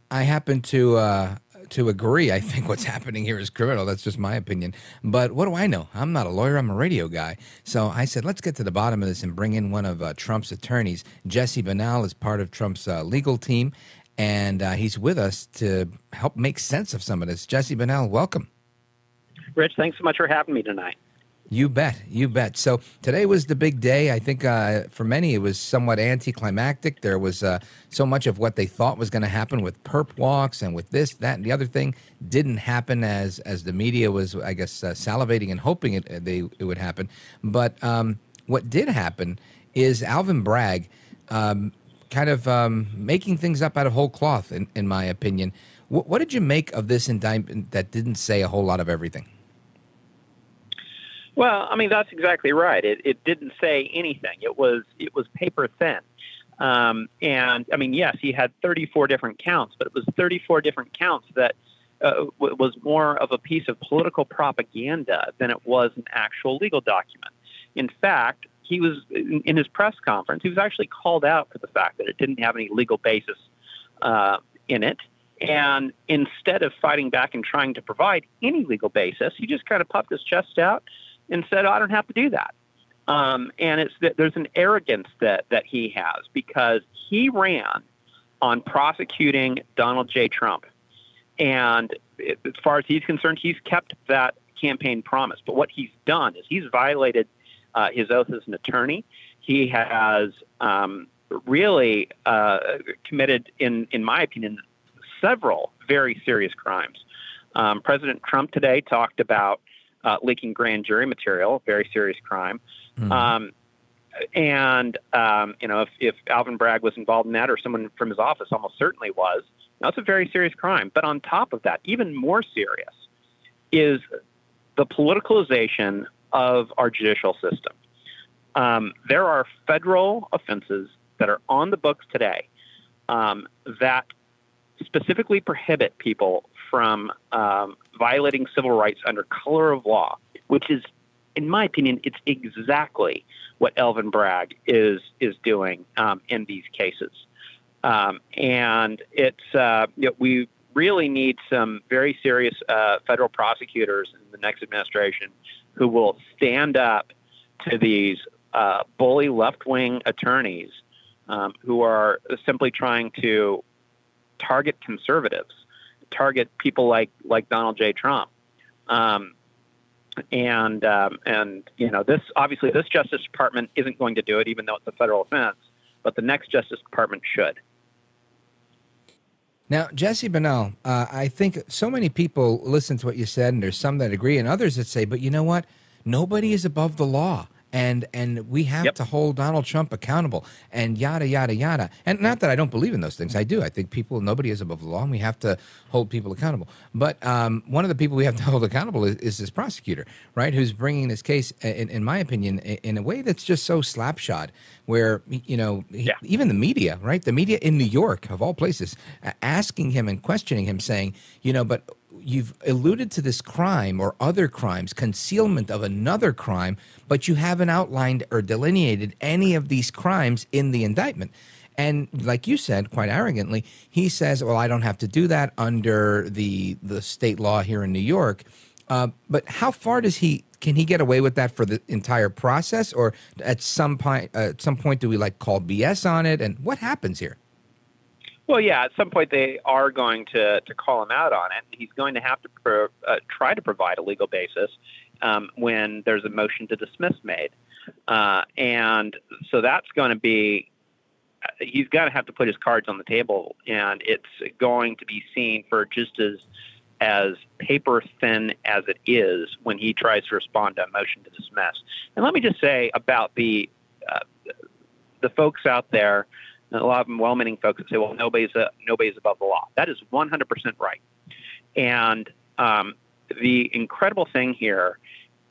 I happen to uh, to agree. I think what's *laughs* happening here is criminal. That's just my opinion. But what do I know? I'm not a lawyer. I'm a radio guy. So I said, let's get to the bottom of this and bring in one of uh, Trump's attorneys. Jesse Binnall is part of Trump's uh, legal team, and uh, he's with us to help make sense of some of this. Jesse Binnall, welcome. Rich, thanks so much for having me tonight. You bet, you bet. So today was the big day. I think uh, for many it was somewhat anticlimactic. There was uh, so much of what they thought was going to happen with perp walks and with this, that, and the other thing didn't happen as as the media was, I guess, uh, salivating and hoping it they it would happen. But um, what did happen is Alvin Bragg. Um, kind of um, making things up out of whole cloth, in, in my opinion. W- what did you make of this indictment that didn't say a whole lot of everything? Well, I mean that's exactly right. It it didn't say anything. It was it was paper thin. Um, and I mean, yes, he had 34 different counts, but it was 34 different counts that uh, w- was more of a piece of political propaganda than it was an actual legal document. In fact, he was in, in his press conference. He was actually called out for the fact that it didn't have any legal basis uh, in it. And instead of fighting back and trying to provide any legal basis, he just kind of puffed his chest out and said, oh, I don't have to do that. Um, and it's that there's an arrogance that, that he has because he ran on prosecuting Donald J. Trump. And it, as far as he's concerned, he's kept that campaign promise. But what he's done is he's violated uh, his oath as an attorney. He has um, really uh, committed, in, in my opinion, several very serious crimes. Um, President Trump today talked about uh, leaking grand jury material, very serious crime. Mm-hmm. Um, and um, you know, if, if Alvin Bragg was involved in that, or someone from his office almost certainly was, that's a very serious crime. But on top of that, even more serious is the politicalization of our judicial system. Um, there are federal offenses that are on the books today um, that specifically prohibit people from um, violating civil rights under color of law, which is, in my opinion, it's exactly what Alvin Bragg is is doing um, in these cases. Um, and it's uh, you know, we really need some very serious uh, federal prosecutors in the next administration who will stand up to these uh, bully left wing attorneys um, who are simply trying to target conservatives target people like like Donald J. Trump. Um, and um, and you know this obviously this Justice Department isn't going to do it, even though it's a federal offense. But the next Justice Department should. Now, Jesse Binnall, uh, I think so many people listen to what you said, and there's some that agree, and others that say, "But you know what? Nobody is above the law." And and we have yep. to hold Donald Trump accountable and yada yada yada. And not that I don't believe in those things, I do. I think people, nobody is above the law, and we have to hold people accountable. But um, one of the people we have to *laughs* hold accountable is, is this prosecutor, right? Who's bringing this case, in, in my opinion, in a way that's just so slapshod, where you know yeah. even the media, right? The media in New York, of all places, asking him and questioning him, saying, you know, but you've alluded to this crime or other crimes, concealment of another crime, but you haven't outlined or delineated any of these crimes in the indictment. And like you said, quite arrogantly, he says, "Well, I don't have to do that under the the state law here in New York." Uh, but how far does he can he get away with that for the entire process, or at some point, uh, at some point, do we like call BS on it? And what happens here? Well, yeah, at some point they are going to, to call him out on it. He's going to have to pro, uh, try to provide a legal basis um, when there's a motion to dismiss made. Uh, and so that's going to be, he's he's to have to put his cards on the table, and it's going to be seen for just as as paper thin as it is when he tries to respond to a motion to dismiss. And let me just say about the uh, the folks out there a lot of them well-meaning folks that say, "Well, nobody's a, nobody's above the law." That is 100% right. And um, the incredible thing here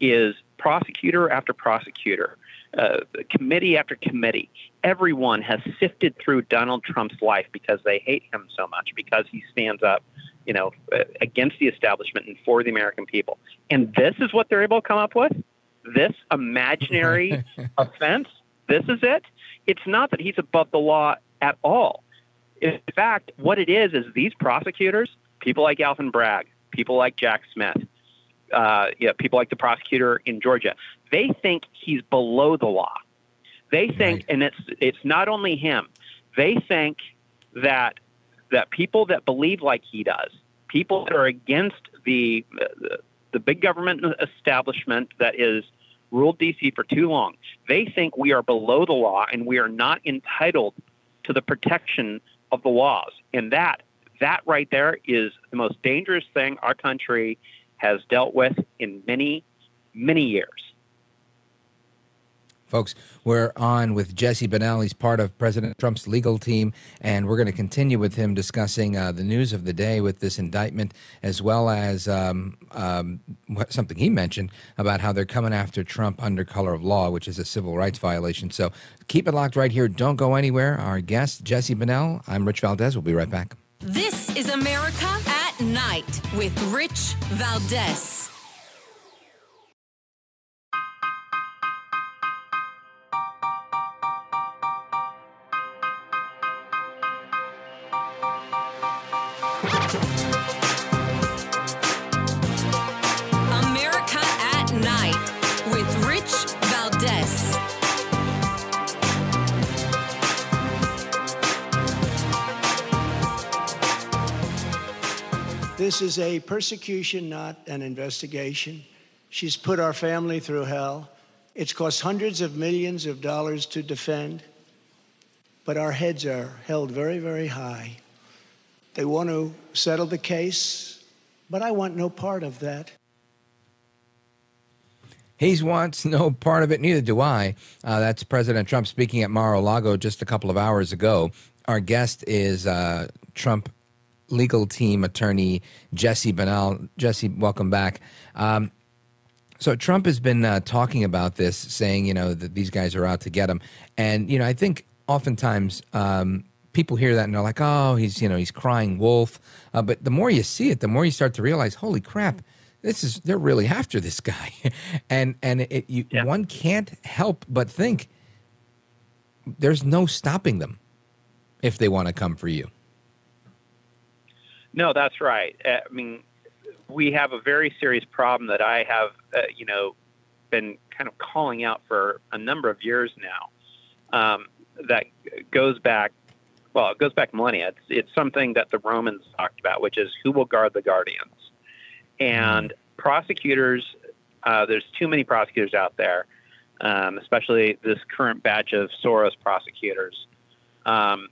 is prosecutor after prosecutor, uh, committee after committee, everyone has sifted through Donald Trump's life because they hate him so much because he stands up, you know, uh, against the establishment and for the American people. And this is what they're able to come up with. This imaginary *laughs* offense. This is it. It's not that he's above the law at all. In fact, what it is is these prosecutors, people like Alvin Bragg, people like Jack Smith, uh, yeah, people like the prosecutor in Georgia, they think he's below the law. They think, right. and it's it's not only him. They think that that people that believe like he does, people that are against the the, the big government establishment that is ruled DC for too long. They think we are below the law and we are not entitled to the protection of the laws. And that that right there is the most dangerous thing our country has dealt with in many, many years. Folks, we're on with Jesse Binnall. He's part of President Trump's legal team, and we're going to continue with him discussing uh, the news of the day with this indictment, as well as um, um, something he mentioned about how they're coming after Trump under color of law, which is a civil rights violation. So keep it locked right here. Don't go anywhere. Our guest, Jesse Binnall. I'm Rich Valdez. We'll be right back. This is America at Night with Rich Valdez. This is a persecution, not an investigation. She's put our family through hell. It's cost hundreds of millions of dollars to defend, but our heads are held very, very high. They want to settle the case, but I want no part of that. He wants no part of it, neither do I. Uh, that's President Trump speaking at Mar a Lago just a couple of hours ago. Our guest is uh, Trump legal team attorney Jesse Binnall. Jesse, welcome back. Um, so Trump has been uh, talking about this, saying you know that these guys are out to get him, and you know I think oftentimes um, people hear that and they're like, oh, he's you know he's crying wolf. Uh, but the more you see it, the more you start to realize, holy crap, this is they're really after this guy, *laughs* and and it, you, yeah. one can't help but think there's no stopping them if they want to come for you. No, that's right. Uh, I mean, we have a very serious problem that I have, uh, you know, been kind of calling out for a number of years now. Um, that goes back, well, it goes back millennia. It's, it's something that the Romans talked about, which is who will guard the guardians. And prosecutors, uh, there's too many prosecutors out there, um, especially this current batch of Soros prosecutors, um,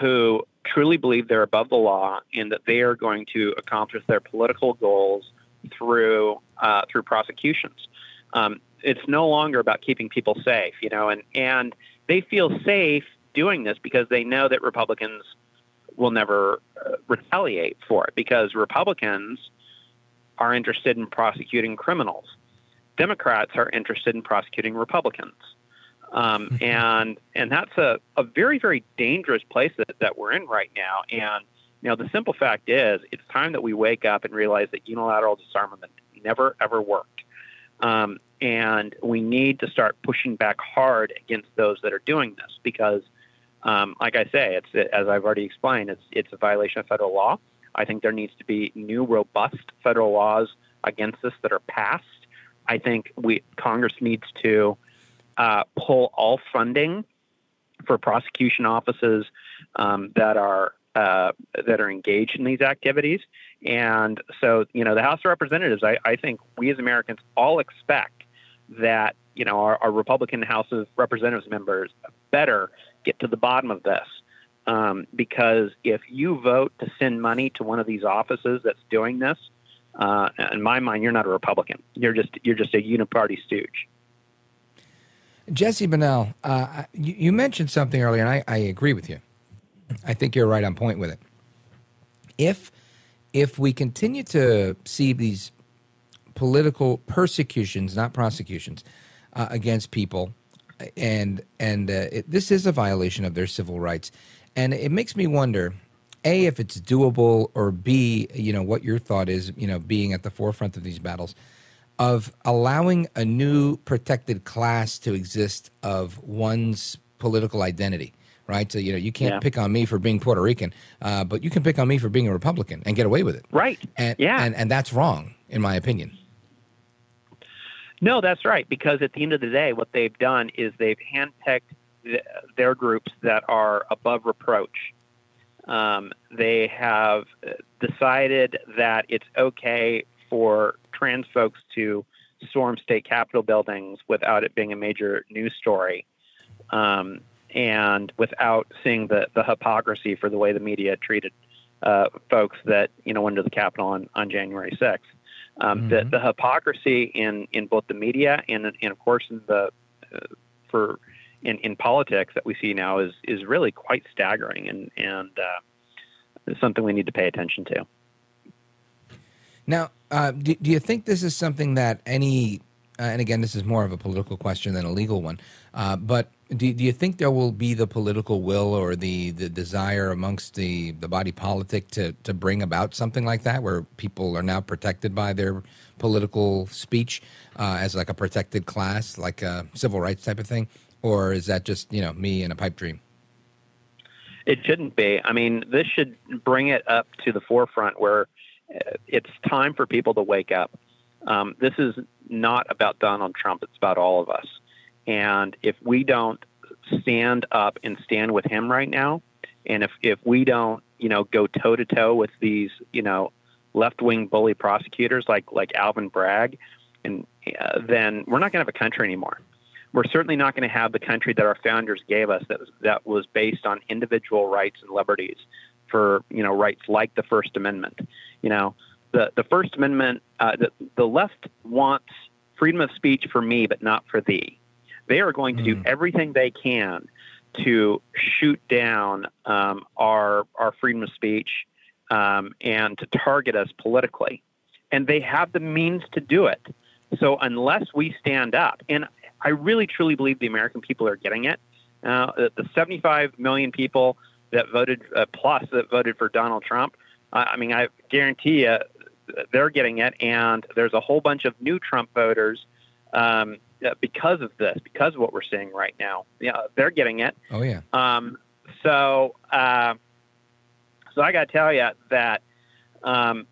who truly believe they're above the law and that they are going to accomplish their political goals through uh, through prosecutions. Um, it's no longer about keeping people safe, you know, and and they feel safe doing this because they know that Republicans will never uh, retaliate for it because Republicans are interested in prosecuting criminals. Democrats are interested in prosecuting Republicans. Um, and and that's a, a very, very dangerous place that, that we're in right now. And you know, the simple fact is it's time that we wake up and realize that unilateral disarmament never ever worked. Um, and we need to start pushing back hard against those that are doing this because um, like I say, it's as I've already explained, it's it's a violation of federal law. I think there needs to be new, robust federal laws against this that are passed. I think we Congress needs to uh, pull all funding for prosecution offices um, that are uh, that are engaged in these activities. And so, you know, the House of Representatives, I, I think we as Americans all expect that you know our, our Republican House of Representatives members better get to the bottom of this. Um, because if you vote to send money to one of these offices that's doing this, uh, in my mind, you're not a Republican. You're just you're just a uniparty stooge. Jesse Binnall, uh, you, you, mentioned something earlier, and I, I, agree with you. I think you're right on point with it. If if we continue to see these political persecutions, not prosecutions, uh, against people and and uh, it, this is a violation of their civil rights, and it makes me wonder. A, if it's doable, or B, you know, what your thought is, you know, being at the forefront of these battles, of allowing a new protected class to exist of one's political identity, right? So, you know, you can't yeah. pick on me for being Puerto Rican, uh, but you can pick on me for being a Republican and get away with it. Right. And, yeah. And, and that's wrong, in my opinion. No, that's right. Because at the end of the day, what they've done is they've handpicked th- their groups that are above reproach. Um, they have decided that it's okay for trans folks to storm state capitol buildings without it being a major news story, um, and without seeing the the hypocrisy for the way the media treated uh, folks that you know went to the Capitol on, on January sixth. Um, mm-hmm. the, the hypocrisy in, in both the media and, and of course in the uh, for in, in politics that we see now is is really quite staggering and and uh, something we need to pay attention to. Now, uh, do, do you think this is something that any uh, and again, this is more of a political question than a legal one. Uh, but do, do you think there will be the political will or the, the desire amongst the, the body politic to, to bring about something like that, where people are now protected by their political speech uh, as like a protected class, like a civil rights type of thing? Or is that just, you know, me in a pipe dream? It shouldn't be. I mean, this should bring it up to the forefront where it's time for people to wake up. Um, this is not about Donald Trump. It's about all of us. And if we don't stand up and stand with him right now, and if, if we don't, you know, go toe to toe with these, you know, left wing bully prosecutors like like Alvin Bragg, and uh, then we're not going to have a country anymore. We're certainly not going to have the country that our founders gave us that that was based on individual rights and liberties for you know rights like the First Amendment. You know, the the First Amendment, uh, the the left wants freedom of speech for me, but not for thee. They are going to mm. do everything they can to shoot down um, our our freedom of speech um, and to target us politically, and they have the means to do it. So unless we stand up, and I really truly believe the American people are getting it. Uh, the 75 million people that voted uh, plus that voted for Donald Trump. Uh, I mean, I guarantee you, they're getting it, and there's a whole bunch of new Trump voters um, because of this, because of what we're seeing right now. Yeah, they're getting it. Oh yeah. Um, so, uh, so I got to tell you that um,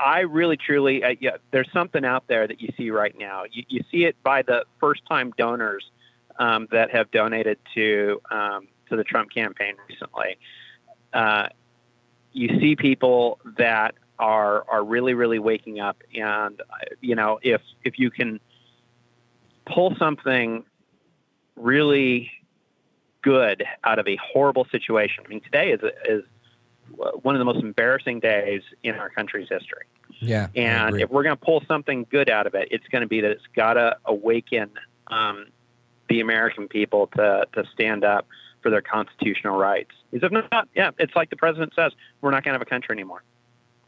I really, truly, uh, yeah, there's something out there that you see right now. You, you see it by the first-time donors um, that have donated to um, to the Trump campaign recently. Uh, you see people that are are really really waking up and you know if if you can pull something really good out of a horrible situation i mean today is is one of the most embarrassing days in our country's history Yeah. And if we're going to pull something good out of it, it's going to be that it's got to awaken um, the American people to, to stand up for their constitutional rights. Because if not, yeah, it's like the president says, we're not going to have a country anymore.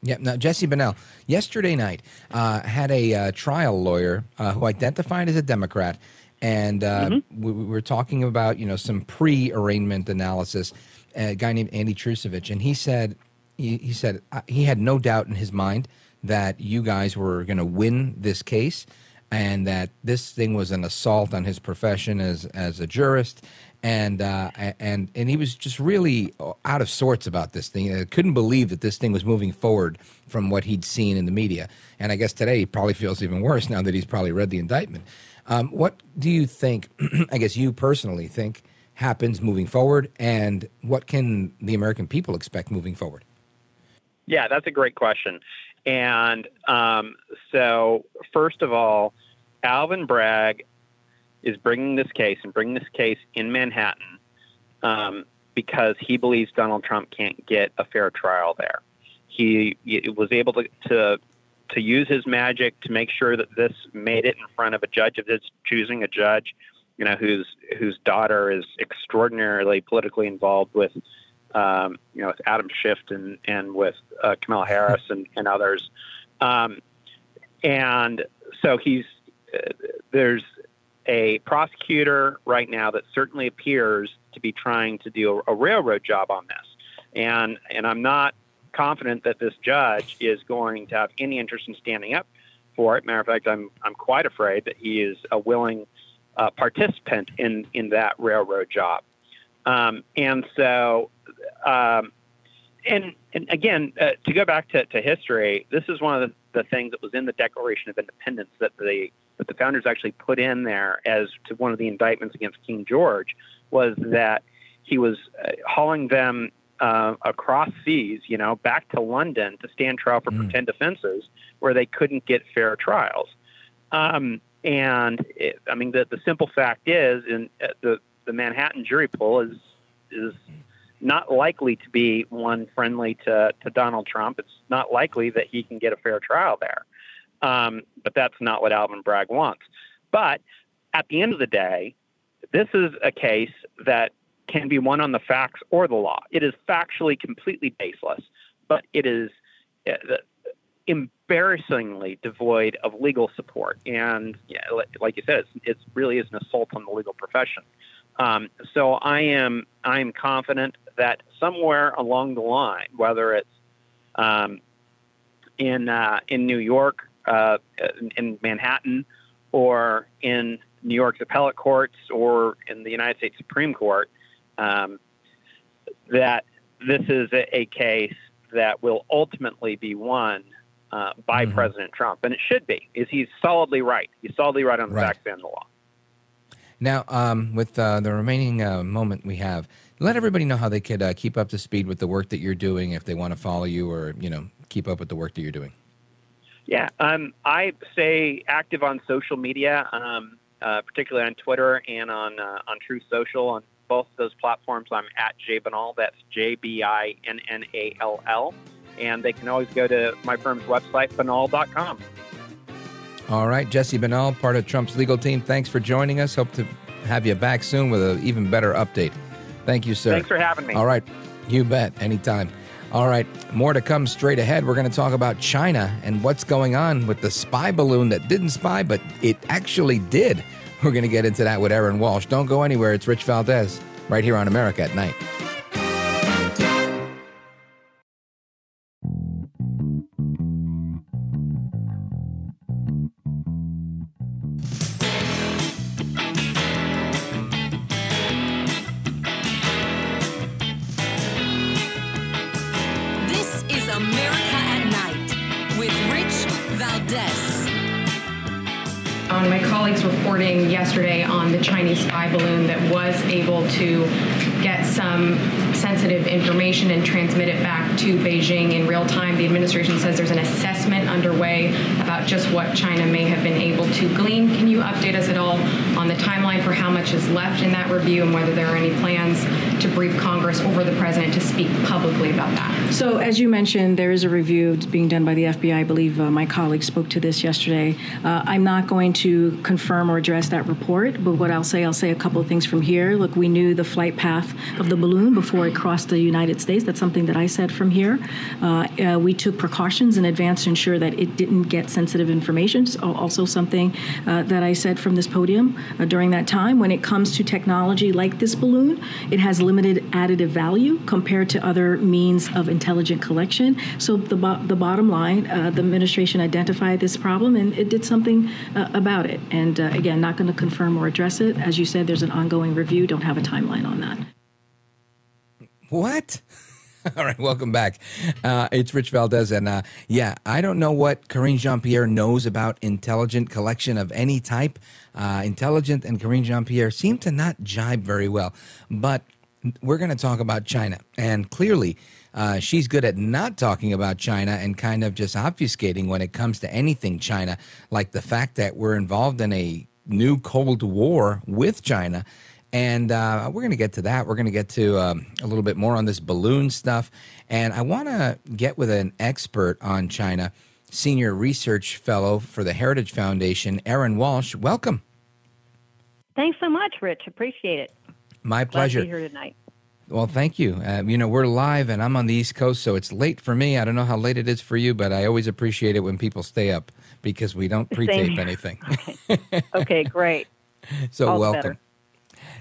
Yeah. Now, Jesse Binnall, yesterday night, uh, had a uh, trial lawyer uh, who identified as a Democrat, and uh, Mm-hmm. we, we were talking about you know some pre-arraignment analysis. A guy named Andy Trusevich, and he said he, he said uh, he had no doubt in his mind that you guys were going to win this case, and that this thing was an assault on his profession as as a jurist, and uh, and and he was just really out of sorts about this thing. I couldn't believe that this thing was moving forward from what he'd seen in the media. And I guess today he probably feels even worse now that he's probably read the indictment. Um, what do you think? *clears throat* I guess you personally think happens moving forward, and what can the American people expect moving forward? Yeah, that's a great question. And um, so, first of all, Alvin Bragg is bringing this case and bringing this case in Manhattan um, because he believes Donald Trump can't get a fair trial there. He, he was able to, to to use his magic to make sure that this made it in front of a judge of his choosing, a judge, you know, whose whose daughter is extraordinarily politically involved with, um, you know, with Adam Schiff and and with uh, Kamala Harris and, and others, um, and so he's uh, there's a prosecutor right now that certainly appears to be trying to do a, railroad job on this, and and I'm not confident that this judge is going to have any interest in standing up for it. Matter of fact, I'm I'm quite afraid that he is a willing uh, participant in in that railroad job. Um, and so, um, and and again, uh, to go back to, to history, this is one of the, the things that was in the Declaration of Independence that the that the founders actually put in there as to one of the indictments against King George was that he was uh, hauling them uh, across seas, you know, back to London to stand trial for pretend offenses where they couldn't get fair trials. Um, and it, I mean, the, the simple fact is, in uh, the the Manhattan jury pool is is not likely to be one friendly to, to Donald Trump. It's not likely that he can get a fair trial there. Um, but that's not what Alvin Bragg wants. But at the end of the day, this is a case that can be won on the facts or the law. It is factually completely baseless, but it is uh, embarrassingly devoid of legal support. And yeah, like, you said, it really is an assault on the legal profession. Um, so I am I am confident that somewhere along the line, whether it's um, in uh, in New York, uh, in, Manhattan, or in New York's appellate courts, or in the United States Supreme Court, um, that this is a, a case that will ultimately be won uh, by President Trump, and it should be. Is he's solidly right? He's solidly right on the Right. facts and the law. Now, um, with uh, the remaining uh, moment we have, let everybody know how they could uh, keep up to speed with the work that you're doing if they want to follow you or you know keep up with the work that you're doing. Yeah, um, I stay active on social media, um, uh, particularly on Twitter and on uh, on Truth Social. On both of those platforms, I'm at J Binnall. That's J B I N N A L L. And they can always go to my firm's website, banal.com. All right, Jesse Binnall, part of Trump's legal team. Thanks for joining us. Hope to have you back soon with an even better update. Thank you, sir. Thanks for having me. All right, you bet. Anytime. All right, more to come straight ahead. We're going to talk about China and what's going on with the spy balloon that didn't spy, but it actually did. We're going to get into that with Erin Walsh. Don't go anywhere. It's Rich Valdez right here on America at Night. Underway about just what China may have been able to glean. Can you update us at all on the timeline for how much is left in that review and whether there are any plans to brief Congress or the president to speak publicly about that? So, as you mentioned, there is a review being done by the FBI. I believe uh, my colleague spoke to this yesterday. Uh, I'm not going to confirm or address that report, but what I'll say, I'll say a couple of things from here. Look, we knew the flight path of the balloon before it crossed the United States. That's something that I said from here. Uh, uh we took precautions in advance to ensure that it didn't get sensitive information. So also, something uh, that I said from this podium uh, during that time. When it comes to technology like this balloon, it has limited additive value compared to other means of intelligent collection. So the, bo- the bottom line, uh, the administration identified this problem and it did something uh, about it. And uh, again, not going to confirm or address it. As you said, there's an ongoing review. Don't have a timeline on that. What? *laughs* All right, welcome back. Uh, it's Rich Valdes, and uh, yeah, I don't know what Karine Jean Pierre knows about intelligent collection of any type. Uh, intelligent and Karine Jean Pierre seem to not jibe very well, but we're going to talk about China, and clearly. Uh, she's good at not talking about China and kind of just obfuscating when it comes to anything China, like the fact that we're involved in a new Cold War with China and uh, we're going to get to that. We're going to get to um, a little bit more on this balloon stuff. And I want to get with an expert on China, senior research fellow for the Heritage Foundation, Erin Walsh. Welcome. Thanks so much, Rich. Appreciate it. My pleasure. To be here tonight. Well, thank you. Uh, you know, we're live and I'm on the East Coast, so it's late for me. I don't know how late it is for you, but I always appreciate it when people stay up because we don't pre tape anything. *laughs* okay. okay, great. *laughs* so, All welcome. Better.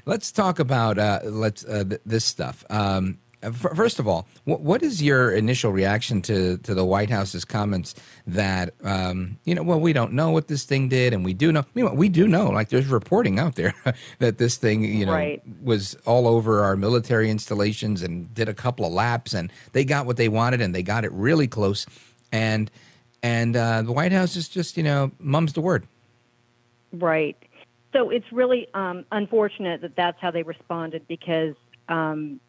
Let's talk about uh, let's uh, th- this stuff. Um, first of all, wh- what is your initial reaction to to the White House's comments that um, you know? Well, we don't know what this thing did, and we do know. Know we do know. Like there's reporting out there *laughs* that this thing, you know, right. was all over our military installations and did a couple of laps, and they got what they wanted, and they got it really close, and and uh, the White House is just you know mum's the word. Right. So it's really um, unfortunate that that's how they responded because um,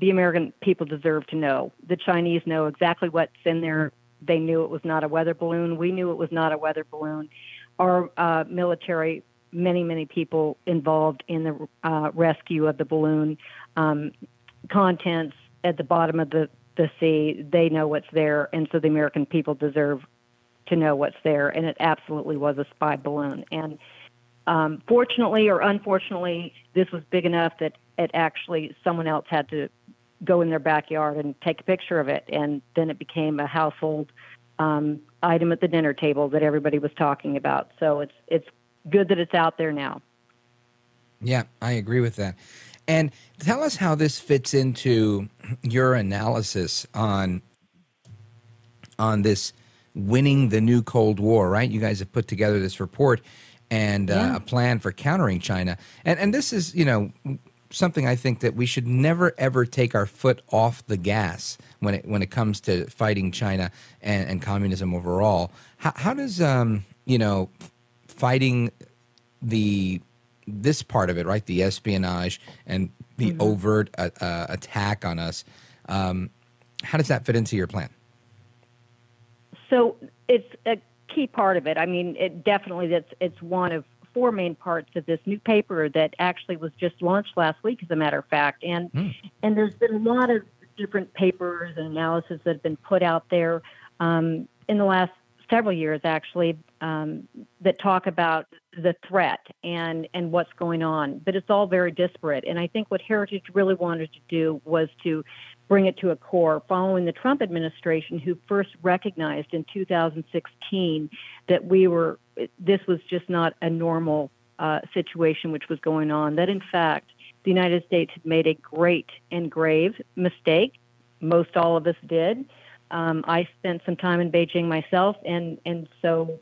the American people deserve to know. The Chinese know exactly what's in there. They knew it was not a weather balloon. We knew it was not a weather balloon. Our uh, military, many, many people involved in the uh, rescue of the balloon, um, contents at the bottom of the, the sea, they know what's there. And so the American people deserve to know what's there. And it absolutely was a spy balloon. And um, fortunately or unfortunately, this was big enough that it actually someone else had to go in their backyard and take a picture of it, and then it became a household um, item at the dinner table that everybody was talking about. So it's it's good that it's out there now. Yeah, I agree with that. And tell us how this fits into your analysis on on this winning the new Cold War, right? You guys have put together this report and uh, yeah. uh, a plan for countering China. And and this is you know something I think that we should never ever take our foot off the gas when it when it comes to fighting China and, and communism overall. How, how does um, you know fighting the this part of it, right? The espionage and the mm-hmm. overt uh, uh, attack on us. Um, how does that fit into your plan? So it's a key part of it. I mean, it definitely that's it's one of four main parts of this new paper that actually was just launched last week, as a matter of fact. And mm. and there's been a lot of different papers and analysis that have been put out there um, in the last several years, actually, um, that talk about the threat and and what's going on. But it's all very disparate. And I think what Heritage really wanted to do was to bring it to a core following the Trump administration, who first recognized in 2016 that we were, this was just not a normal uh, situation which was going on, that in fact, the United States had made a great and grave mistake. Most all of us did. Um, I spent some time in Beijing myself, and, and so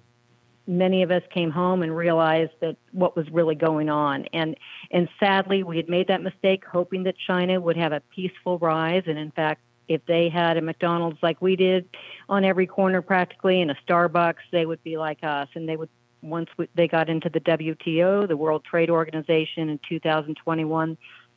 many of us came home and realized that what was really going on. And and sadly, we had made that mistake, hoping that China would have a peaceful rise. And in fact, if they had a McDonald's like we did on every corner practically, and a Starbucks, they would be like us, and they would. Once we, they got into the WTO, the World Trade Organization, in 2021,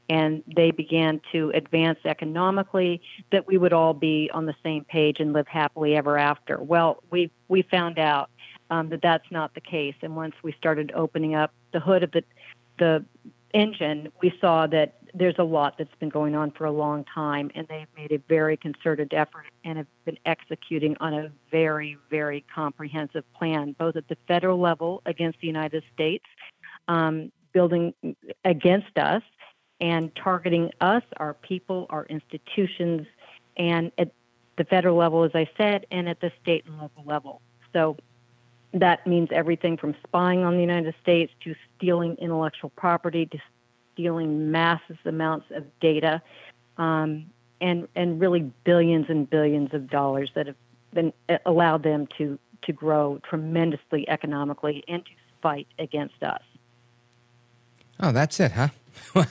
and they began to advance economically, that we would all be on the same page and live happily ever after. Well, we we found out um, that that's not the case, and once we started opening up the hood of the the engine, we saw that there's a lot that's been going on for a long time, and they've made a very concerted effort and have been executing on a very, very comprehensive plan, both at the federal level against the United States, um, building against us, and targeting us, our people, our institutions, and at the federal level, as I said, and at the state and local level. So that means everything from spying on the United States to stealing intellectual property to stealing massive amounts of data, um, and and really billions and billions of dollars that have been uh, allowed them to to grow tremendously economically and to fight against us. Oh, that's it, huh? *laughs*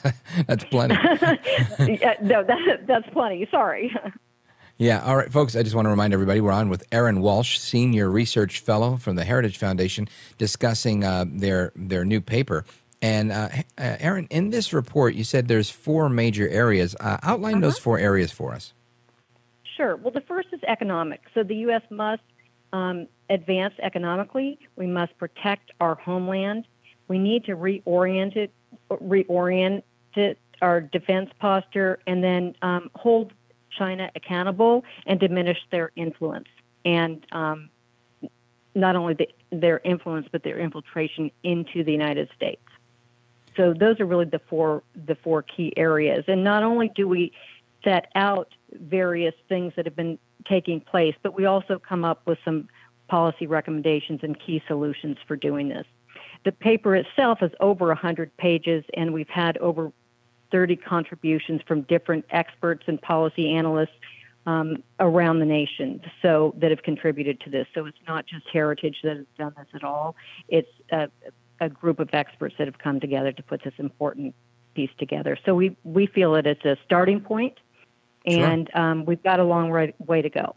that's plenty. *laughs* yeah, no, that, that's plenty. Sorry. *laughs* Yeah. All right, folks. I just want to remind everybody we're on with Erin Walsh, Senior Research Fellow from the Heritage Foundation, discussing uh, their their new paper. And uh, uh, Erin, in this report, you said there's four major areas. Uh, outline uh-huh. those four areas for us. Sure. Well, the first is economic. So the U.S. must um, advance economically. We must protect our homeland. We need to reorient it, reorient it, our defense posture, and then um, hold China accountable and diminish their influence. And um, not only the, their influence, but their infiltration into the United States. So those are really the four the four key areas. And not only do we set out various things that have been taking place, but we also come up with some policy recommendations and key solutions for doing this. The paper itself is over 100 pages, and we've had over 30 contributions from different experts and policy analysts um, around the nation so that have contributed to this. So it's not just Heritage that has done this at all. It's a, a group of experts that have come together to put this important piece together. So we, we feel that it's a starting point, and sure. um, we've got a long way, way to go.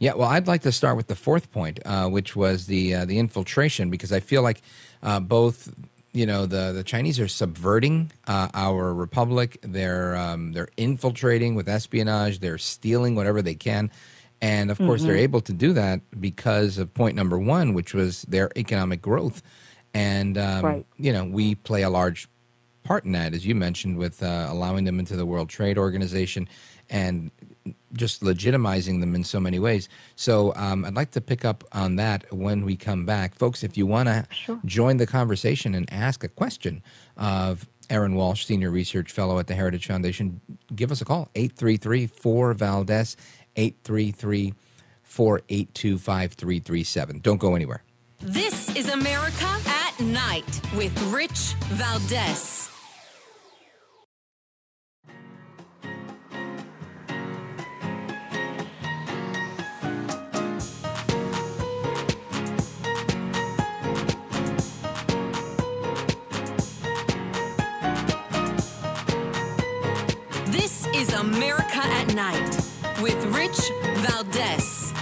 Yeah, well, I'd like to start with the fourth point, uh, which was the uh, the infiltration, because I feel like uh, both you know the the Chinese are subverting uh, our republic. They're um, they're infiltrating with espionage. They're stealing whatever they can, and of course mm-hmm. they're able to do that because of point number one, which was their economic growth. And um, right. you know, we play a large part in that, as you mentioned, with uh, allowing them into the World Trade Organization and just legitimizing them in so many ways. So um, I'd like to pick up on that when we come back. Folks, if you want to sure. join the conversation and ask a question of Erin Walsh, Senior Research Fellow at the Heritage Foundation, give us a call, 833 4 Valdes, 833 482 5337. Don't go anywhere. This is America at Night with Rich Valdes. America at Night with Rich Valdes.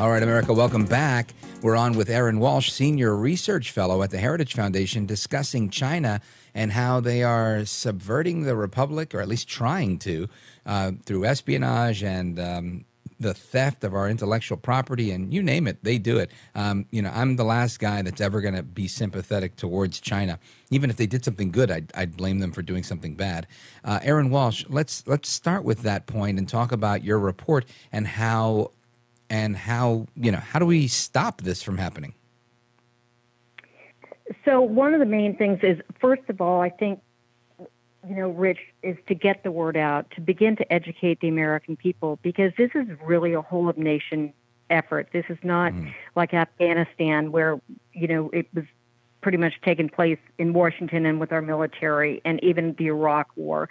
All right, America, welcome back. We're on with Erin Walsh, Senior Research Fellow at the Heritage Foundation, discussing China and how they are subverting the Republic, or at least trying to, uh, through espionage and um, the theft of our intellectual property and you name it, they do it. Um, you know, I'm the last guy that's ever going to be sympathetic towards China. Even if they did something good, I'd, I'd blame them for doing something bad. Uh, Erin Walsh, let's let's start with that point and talk about your report and how and how you know how do we stop this from happening? So one of the main things is, first of all, I think you know, Rich, is to get the word out, to begin to educate the American people, because this is really a whole of nation effort. This is not mm. like Afghanistan, where you know it was pretty much taking place in Washington and with our military, and even the Iraq War,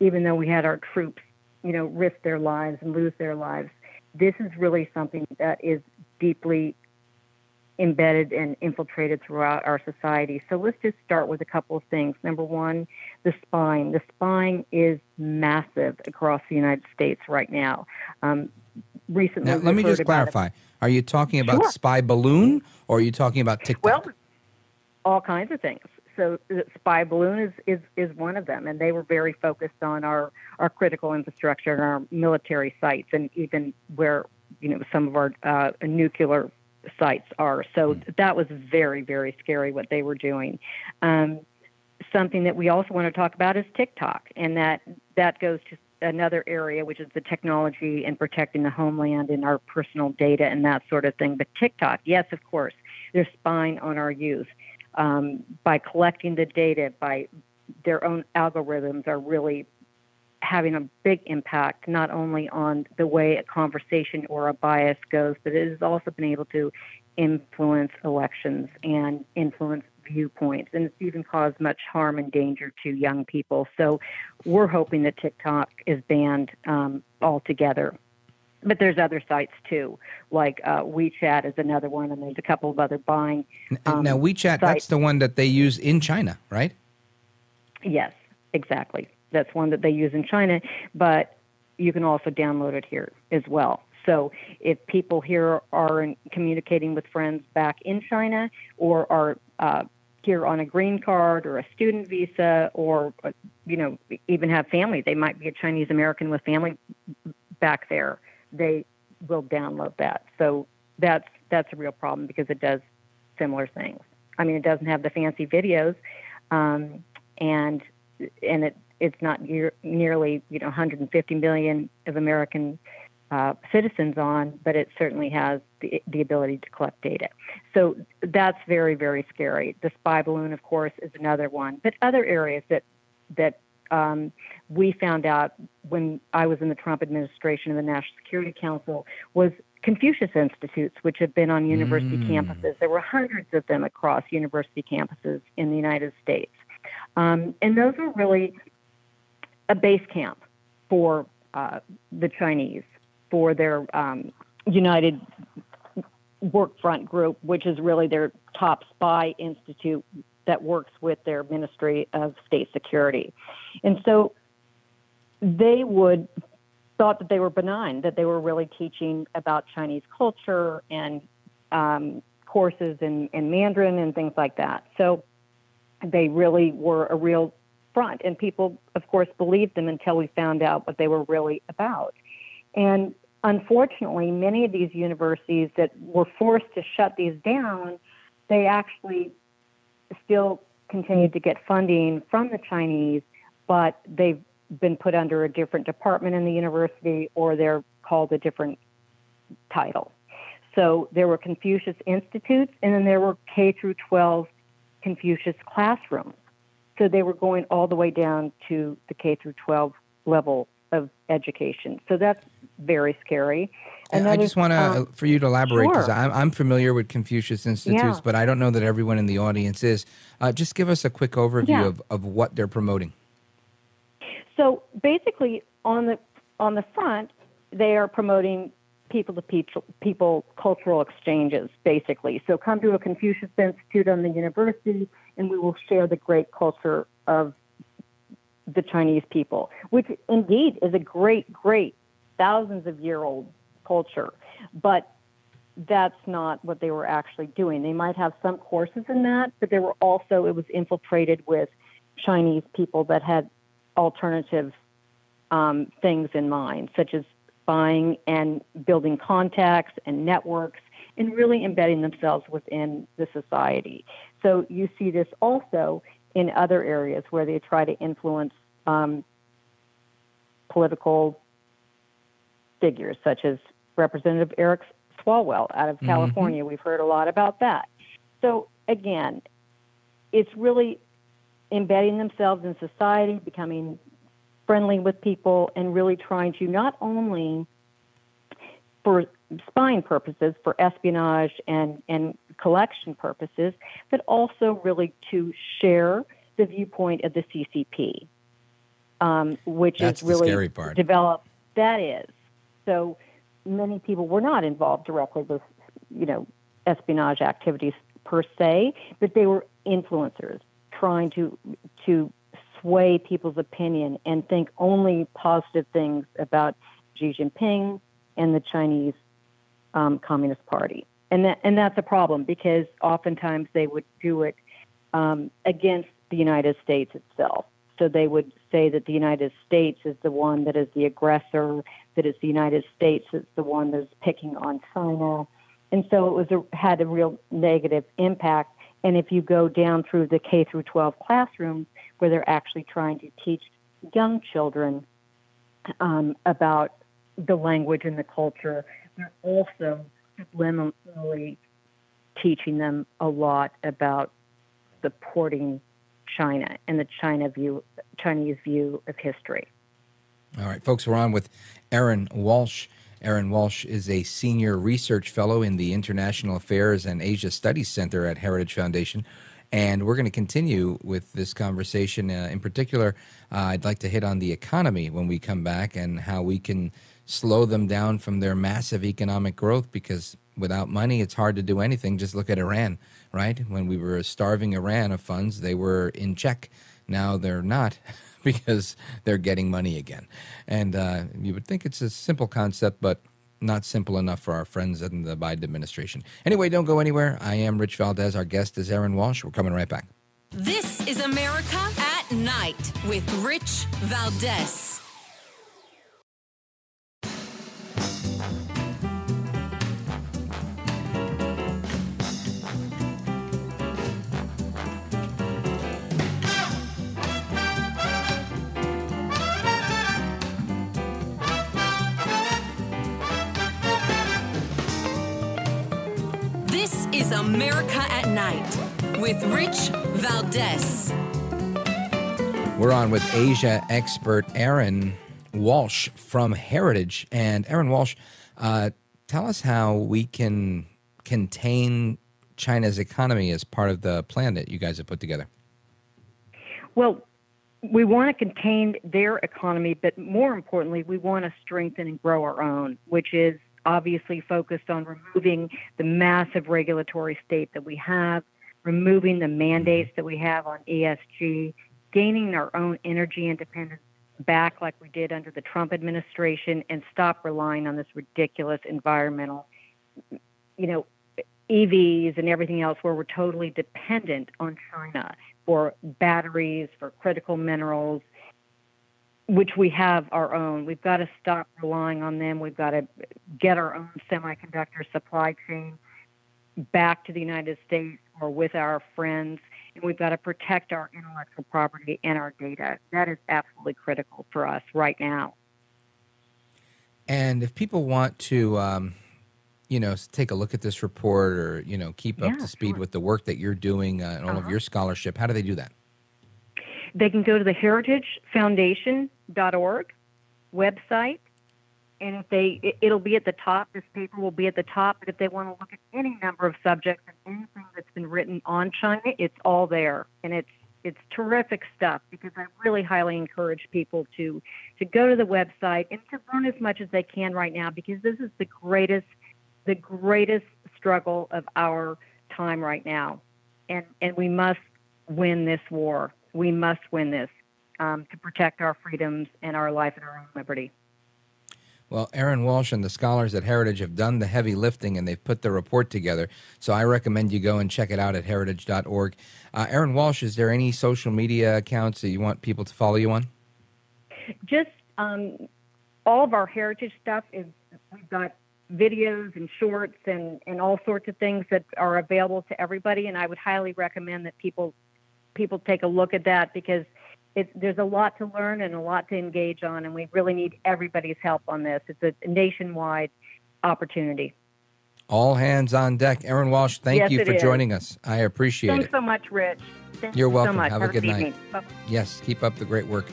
even though we had our troops, you know, risk their lives and lose their lives this is really something that is deeply embedded and infiltrated throughout our society. So let's just start with a couple of things. Number one, the spying. The spying is massive across the United States right now. Um, recently, now, let me just clarify. Are you talking about sure. spy balloon or are you talking about TikTok? Well, all kinds of things. So the spy balloon is, is, is one of them, and they were very focused on our, our critical infrastructure and our military sites, and even where you know some of our uh, nuclear sites are. So mm. that was very very scary what they were doing. Um, something that we also want to talk about is TikTok, and that that goes to another area, which is the technology and protecting the homeland and our personal data and that sort of thing. But TikTok, yes, of course, they're spying on our youth um, by collecting the data, by their own algorithms are really having a big impact not only on the way a conversation or a bias goes, but it has also been able to influence elections and influence viewpoints, and it's even caused much harm and danger to young people. So we're hoping that TikTok is banned um, altogether. But there's other sites too, like uh, WeChat is another one, and there's a couple of other buying. Um, now WeChat, sites. that's the one that they use in China, right? Yes, exactly. That's one that they use in China, but you can also download it here as well. So if people here are communicating with friends back in China or are uh, here on a green card or a student visa or uh, you know even have family they might be a chinese american with family back there they will download that so that's that's a real problem because it does similar things i mean it doesn't have the fancy videos um, and and it it's not near, nearly you know 150 million of american uh, citizens on, but it certainly has the, the ability to collect data. So that's very, very scary. The spy balloon, of course, is another one. But other areas that that um, we found out when I was in the Trump administration of the National Security Council was Confucius Institutes, which have been on university mm. campuses. There were hundreds of them across university campuses in the United States. Um, and those were really a base camp for uh, the Chinese for their um, United Workfront Group, which is really their top spy institute that works with their Ministry of State Security. And so they would thought that they were benign, that they were really teaching about Chinese culture and um, courses in, in Mandarin and things like that. So they really were a real front. And people, of course, believed them until we found out what they were really about. And unfortunately, many of these universities that were forced to shut these down, they actually still continued to get funding from the Chinese, but they've been put under a different department in the university or they're called a different title. So there were Confucius Institutes and then there were K through 12 Confucius classrooms. So they were going all the way down to the K through 12 level of education. So that's very scary. And I just want to um, for you to elaborate because sure. I'm, I'm, familiar with Confucius Institutes, yeah. but I don't know that everyone in the audience is. Uh, just give us a quick overview yeah. of, of what they're promoting. So basically, on the on the front, they are promoting people to people, people cultural exchanges. Basically, so come to a Confucius Institute on the university, and we will share the great culture of the Chinese people, which indeed is a great, great thousands of year old culture. But that's not what they were actually doing. They might have some courses in that, but there were also, it was infiltrated with Chinese people that had alternative um, things in mind, such as buying and building contacts and networks and really embedding themselves within the society. So you see this also in other areas where they try to influence um, political figures, such as Representative Eric Swalwell out of mm-hmm. California. We've heard a lot about that. So, again, it's really embedding themselves in society, becoming friendly with people, and really trying to not only for spying purposes, for espionage and, and collection purposes, but also really to share the viewpoint of the CCP, um, which That's is really developed. That is. So many people were not involved directly with, you know, espionage activities per se, but they were influencers trying to to sway people's opinion and think only positive things about Xi Jinping and the Chinese um, Communist Party. And that and that's a problem because oftentimes they would do it um, against the United States itself. So they would say that the United States is the one that is the aggressor, that it's the United States that's the one that's picking on China. And so it was a, had a real negative impact. And if you go down through the K through 12 classrooms where they're actually trying to teach young children um, about the language and the culture, they're also subliminally teaching them a lot about supporting China and the China view, Chinese view of history. All right, folks, we're on with Erin Walsh. Erin Walsh is a senior research fellow in the International Affairs and Asia Studies Center at Heritage Foundation. And we're going to continue with this conversation. Uh, in particular, uh, I'd like to hit on the economy when we come back and how we can slow them down from their massive economic growth because without money, it's hard to do anything. Just look at Iran, right? When we were starving Iran of funds, they were in check. Now they're not *laughs* because they're getting money again. And uh, you would think it's a simple concept, but not simple enough for our friends in the Biden administration. Anyway, don't go anywhere. I am Rich Valdes. Our guest is Erin Walsh. We're coming right back. This is America at Night with Rich Valdes. America at Night with Rich Valdes. We're on with Asia expert Erin Walsh from Heritage. And Erin Walsh, uh, tell us how we can contain China's economy as part of the plan that you guys have put together. Well, we want to contain their economy, but more importantly, we want to strengthen and grow our own, which is obviously focused on removing the massive regulatory state that we have, removing the mandates that we have on ESG, gaining our own energy independence back like we did under the Trump administration, and stop relying on this ridiculous environmental, you know, EVs and everything else where we're totally dependent on China for batteries, for critical minerals, which we have our own. We've got to stop relying on them. We've got to get our own semiconductor supply chain back to the United States or with our friends. And we've got to protect our intellectual property and our data. That is absolutely critical for us right now. And if people want to, um, you know, take a look at this report or, you know, keep yeah, up to speed sure. with the work that you're doing uh, and all uh-huh. of your scholarship, how do they do that? They can go to the heritagefoundation.org website, and if they, it, will be at the top. This paper will be at the top. But if they want to look at any number of subjects and anything that's been written on China, it's all there, and it's it's terrific stuff because I really highly encourage people to to go to the website and to learn as much as they can right now because this is the greatest the greatest struggle of our time right now, and and we must win this war we must win this um, to protect our freedoms and our life and our own liberty. Well, Erin Walsh and the scholars at Heritage have done the heavy lifting and they've put the report together. So I recommend you go and check it out at heritage.org. Uh, Erin Walsh, is there any social media accounts that you want people to follow you on? Just um, all of our heritage stuff is we've got videos and shorts and, and all sorts of things that are available to everybody. And I would highly recommend that people people take a look at that because it's, there's a lot to learn and a lot to engage on, and we really need everybody's help on this. It's a nationwide opportunity. All hands on deck. Erin Walsh, thank yes, you for is. joining us. I appreciate Thanks it. Thanks so much, Rich. Thank You're you welcome. So. Have, Have a good night. Yes, keep up the great work.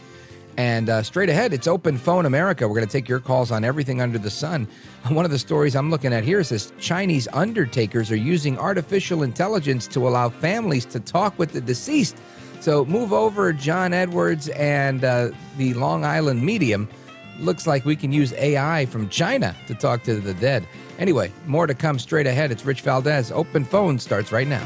And uh, straight ahead, it's Open Phone America. We're going to take your calls on everything under the sun. *laughs* One of the stories I'm looking at here is this Chinese undertakers are using artificial intelligence to allow families to talk with the deceased. So move over, John Edwards and uh, the Long Island medium. Looks like we can use AI from China to talk to the dead. Anyway, more to come straight ahead. It's Rich Valdes. Open phone starts right now.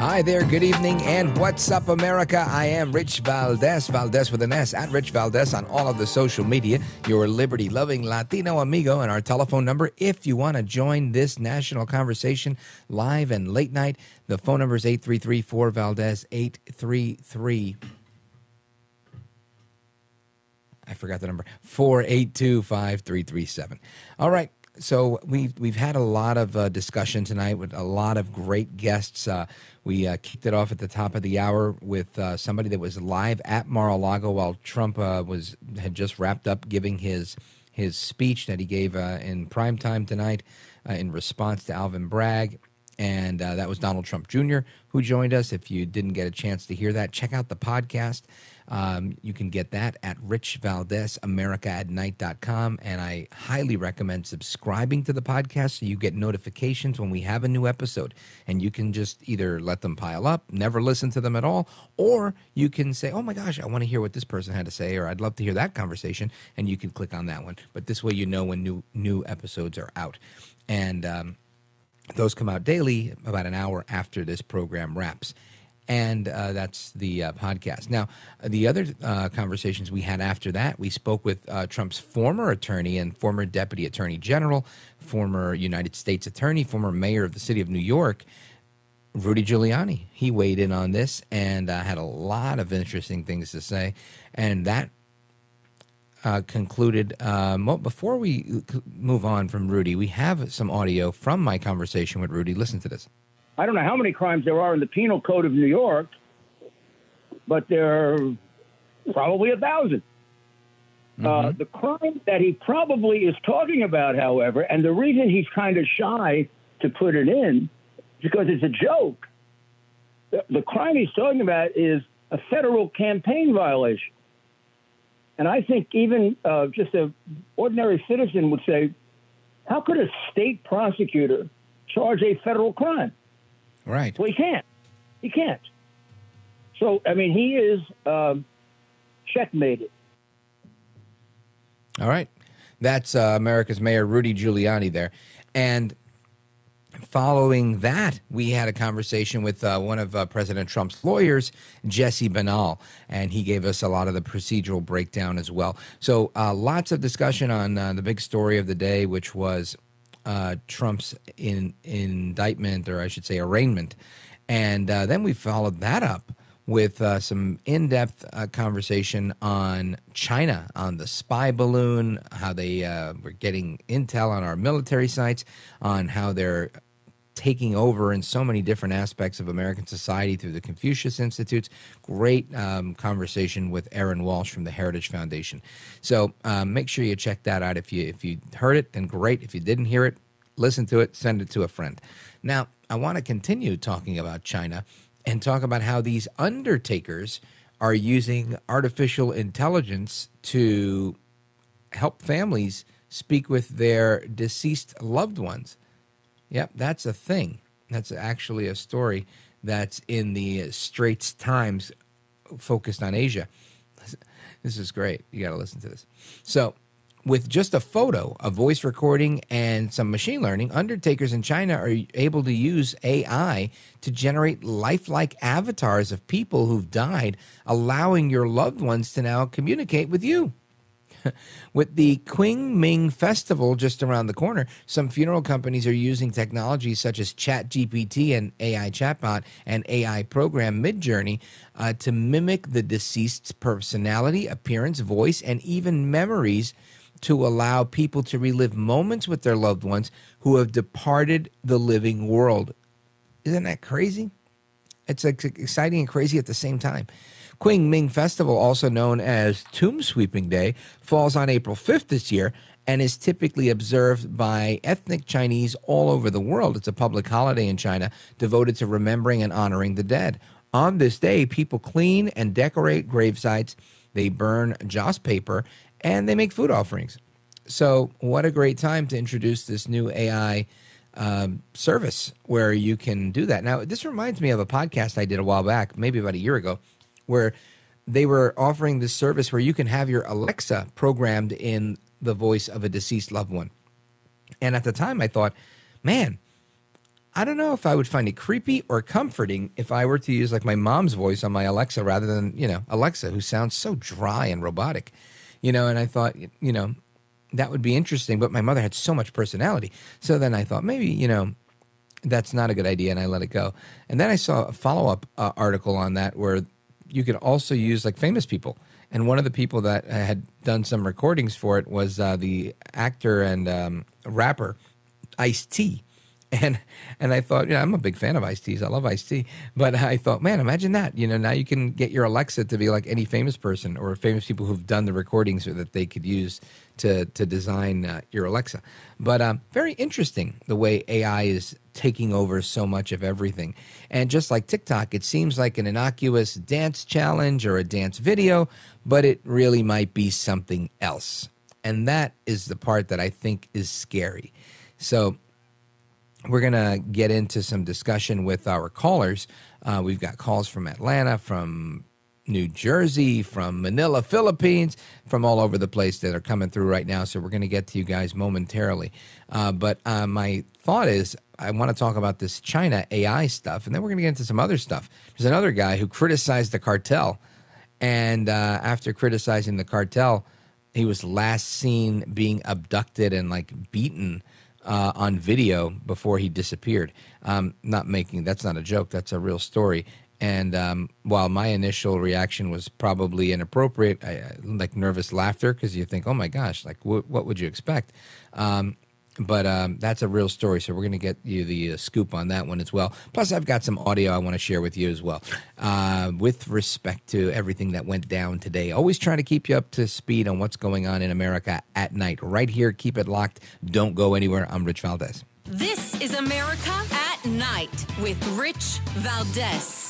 Hi there, good evening, and what's up, America? I am Rich Valdes, Valdes with an S, at Rich Valdes on all of the social media, your liberty loving Latino amigo, and our telephone number if you want to join this national conversation live and late night. The phone number is 833 4 Valdes 833. I forgot the number 482 5337. All right. So we've we've had a lot of uh, discussion tonight with a lot of great guests. Uh, we uh, kicked it off at the top of the hour with uh, somebody that was live at Mar-a-Lago while Trump uh, was had just wrapped up giving his his speech that he gave uh, in prime time tonight in response to Alvin Bragg. And that was Donald Trump Jr. who joined us. If you didn't get a chance to hear that, check out the podcast. Um, you can get that at Rich Valdes, America And I highly recommend subscribing to the podcast so you get notifications when we have a new episode. And you can just either let them pile up, never listen to them at all, or you can say, oh my gosh, I want to hear what this person had to say, or I'd love to hear that conversation. And you can click on that one. But this way you know when new, new episodes are out. And um, those come out daily about an hour after this program wraps and uh, that's the uh, podcast. Now, the other uh, conversations we had after that, we spoke with uh, Trump's former attorney and former deputy attorney general, former United States attorney, former mayor of the city of New York, Rudy Giuliani. He weighed in on this and uh, had a lot of interesting things to say, and that. Uh, concluded. Um, before we move on from Rudy, we have some audio from my conversation with Rudy. Listen to this. I don't know how many crimes there are in the Penal Code of New York, but there are probably a 1000 uh, mm-hmm. uh, the crime that he probably is talking about, however, and the reason he's kind of shy to put it in because it's a joke. The, the crime he's talking about is a federal campaign violation. And I think even uh, just an ordinary citizen would say, how could a state prosecutor charge a federal crime? Right. Well, he can't. He can't. So, I mean, he is um, checkmated. All right. That's uh, America's Mayor Rudy Giuliani there. And following that, we had a conversation with uh, one of uh, President Trump's lawyers, Jesse Binnall, and he gave us a lot of the procedural breakdown as well. So, uh, lots of discussion on uh, the big story of the day, which was uh, Trump's in, indictment, or I should say, arraignment. And uh, then we followed that up with uh, some in depth uh, conversation on China, on the spy balloon, how they uh, were getting intel on our military sites, on how they're taking over in so many different aspects of American society through the Confucius Institutes. Great um, conversation with Erin Walsh from the Heritage Foundation. So um, make sure you check that out. If you if you heard it, then great. If you didn't hear it, listen to it, send it to a friend. Now I want to continue talking about China and talk about how these undertakers are using artificial intelligence to help families speak with their deceased loved ones. Yep, that's a thing. That's actually a story that's in the Straits Times focused on Asia. *laughs* This is great. You got to listen to this. So, with just a photo, a voice recording, and some machine learning, undertakers in China are able to use AI to generate lifelike avatars of people who've died, allowing your loved ones to now communicate with you. *laughs* With the Qingming Festival just around the corner, some funeral companies are using technologies such as ChatGPT and AI chatbot and AI program Midjourney uh, to mimic the deceased's personality, appearance, voice, and even memories to allow people to relive moments with their loved ones who have departed the living world. Isn't that crazy? It's exciting and crazy at the same time. Qingming Festival, also known as Tomb Sweeping Day, falls on April 5th this year and is typically observed by ethnic Chinese all over the world. It's a public holiday in China devoted to remembering and honoring the dead. On this day, people clean and decorate gravesites, they burn joss paper, and they make food offerings. So, what a great time to introduce this new AI um, service where you can do that. Now, this reminds me of a podcast I did a while back, maybe about a year ago, where they were offering this service where you can have your Alexa programmed in the voice of a deceased loved one. And at the time, I thought, man, I don't know if I would find it creepy or comforting if I were to use like my mom's voice on my Alexa rather than, you know, Alexa, who sounds so dry and robotic, you know. And I thought, you know, that would be interesting. But my mother had so much personality. So then I thought maybe, you know, that's not a good idea. And I let it go. And then I saw a follow up uh, article on that where you could also use like famous people. And one of the people that had done some recordings for it was uh, the actor and um, rapper Ice T and and I thought, yeah, I'm a big fan of iced teas. I love iced tea. But I thought, man, imagine that. You know, now you can get your Alexa to be like any famous person or famous people who've done the recordings or that they could use to to design uh, your Alexa. But um, very interesting the way AI is taking over so much of everything. And just like TikTok, it seems like an innocuous dance challenge or a dance video, but it really might be something else. And that is the part that I think is scary. So we're going to get into some discussion with our callers. Uh, we've got calls from Atlanta, from New Jersey, from Manila, Philippines, from all over the place that are coming through right now. So we're going to get to you guys momentarily. Uh, but uh, my thought is, I want to talk about this China AI stuff, and then we're going to get into some other stuff. There's another guy who criticized the cartel, and uh, after criticizing the cartel, he was last seen being abducted and like beaten uh, on video before he disappeared. Um, not making that's not a joke. That's a real story. And um, while my initial reaction was probably inappropriate, I, like nervous laughter, because you think, "Oh my gosh, like wh- what would you expect?" Um, but um, that's a real story. So we're going to get you the uh, scoop on that one as well. Plus, I've got some audio I want to share with you as well uh, with respect to everything that went down today. Always trying to keep you up to speed on what's going on in America at night. Right here, keep it locked. Don't go anywhere. I'm Rich Valdes. This is America at Night with Rich Valdes.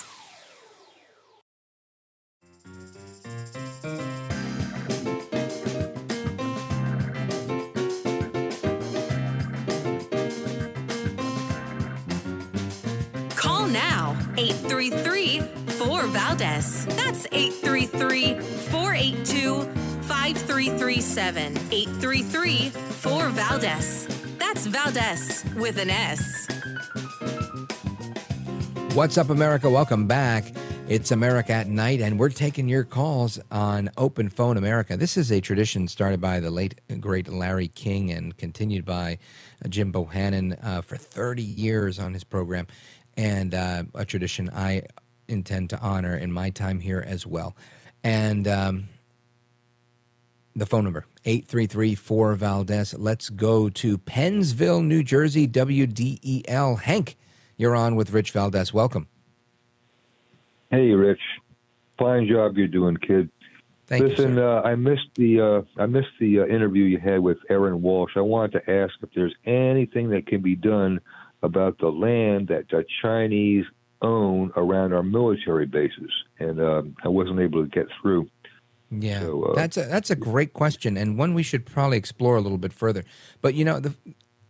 833 4 Valdes. That's 833 482 5337. 833 4 Valdes. That's Valdes with an S. What's up, America? Welcome back. It's America at Night, and we're taking your calls on Open Phone America. This is a tradition started by the late, great Larry King and continued by Jim Bohannon uh, for 30 years on his program and uh, a tradition I intend to honor in my time here as well. And um, the phone number 833 Valdes. Let's go to Pennsville, New Jersey, WDEL. Hank, you're on with Rich Valdes. Welcome. Hey, Rich. Fine job you're doing, kid. Thank Listen, you, uh, I missed the uh, I missed the uh, interview you had with Erin Walsh. I wanted to ask if there's anything that can be done about the land that the Chinese own around our military bases, and um, I wasn't able to get through. Yeah, So, uh, that's a that's a great question and one we should probably explore a little bit further. But you know, the,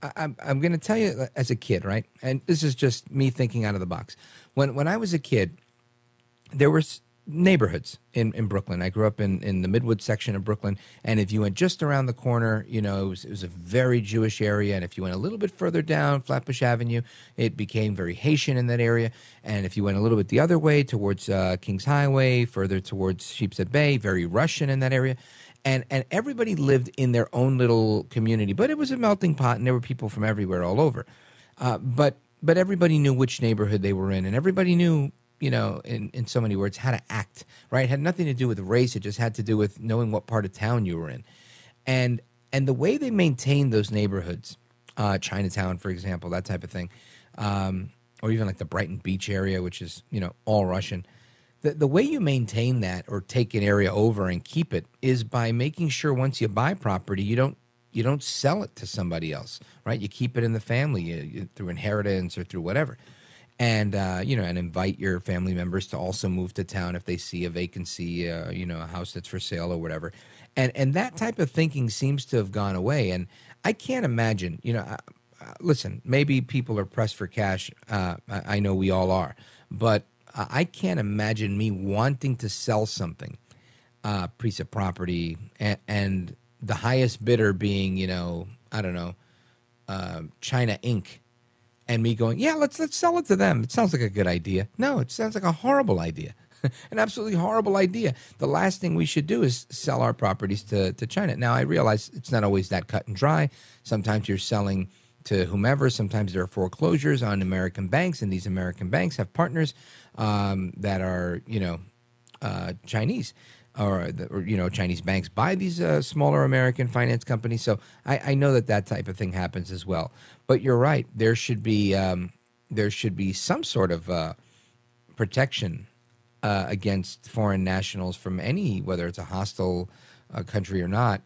I, I'm I'm going to tell you as a kid, right? And this is just me thinking out of the box. When when I was a kid, there was neighborhoods in, in Brooklyn. I grew up in, in the Midwood section of Brooklyn. And if you went just around the corner, you know, it was, it was a very Jewish area. And if you went a little bit further down Flatbush Avenue, it became very Haitian in that area. And if you went a little bit the other way towards uh, Kings Highway, further towards Sheepshead Bay, very Russian in that area. And, and everybody lived in their own little community, but it was a melting pot, and there were people from everywhere all over. Uh, but but everybody knew which neighborhood they were in, and everybody knew you know, in, in so many words, how to act, right? It had nothing to do with race. It just had to do with knowing what part of town you were in. And and the way they maintained those neighborhoods, uh, Chinatown, for example, that type of thing, um, or even like the Brighton Beach area, which is, you know, all Russian, the, the way you maintain that or take an area over and keep it is by making sure once you buy property you don't you don't sell it to somebody else right you keep it in the family you, you, through inheritance or through whatever and uh, you know and invite your family members to also move to town if they see a vacancy uh, you know a house that's for sale or whatever and and that type of thinking seems to have gone away and i can't imagine you know listen maybe people are pressed for cash uh, I, I know we all are but I can't imagine me wanting to sell something, uh, piece of property, and, and, the highest bidder being, you know, I don't know, uh, China Inc., and me going, yeah, let's let's sell it to them. It sounds like a good idea. No, it sounds like a horrible idea, *laughs* an absolutely horrible idea. The last thing we should do is sell our properties to to China. Now I realize it's not always that cut and dry. Sometimes you're selling to whomever. Sometimes there are foreclosures on American banks, and these American banks have partners um, that are you know uh, Chinese or, you know Chinese banks buy these uh, smaller American finance companies. So I, I, know that that type of thing happens as well. But you're right. There should be um, there should be some sort of uh, protection uh, against foreign nationals from any whether it's a hostile uh, country or not.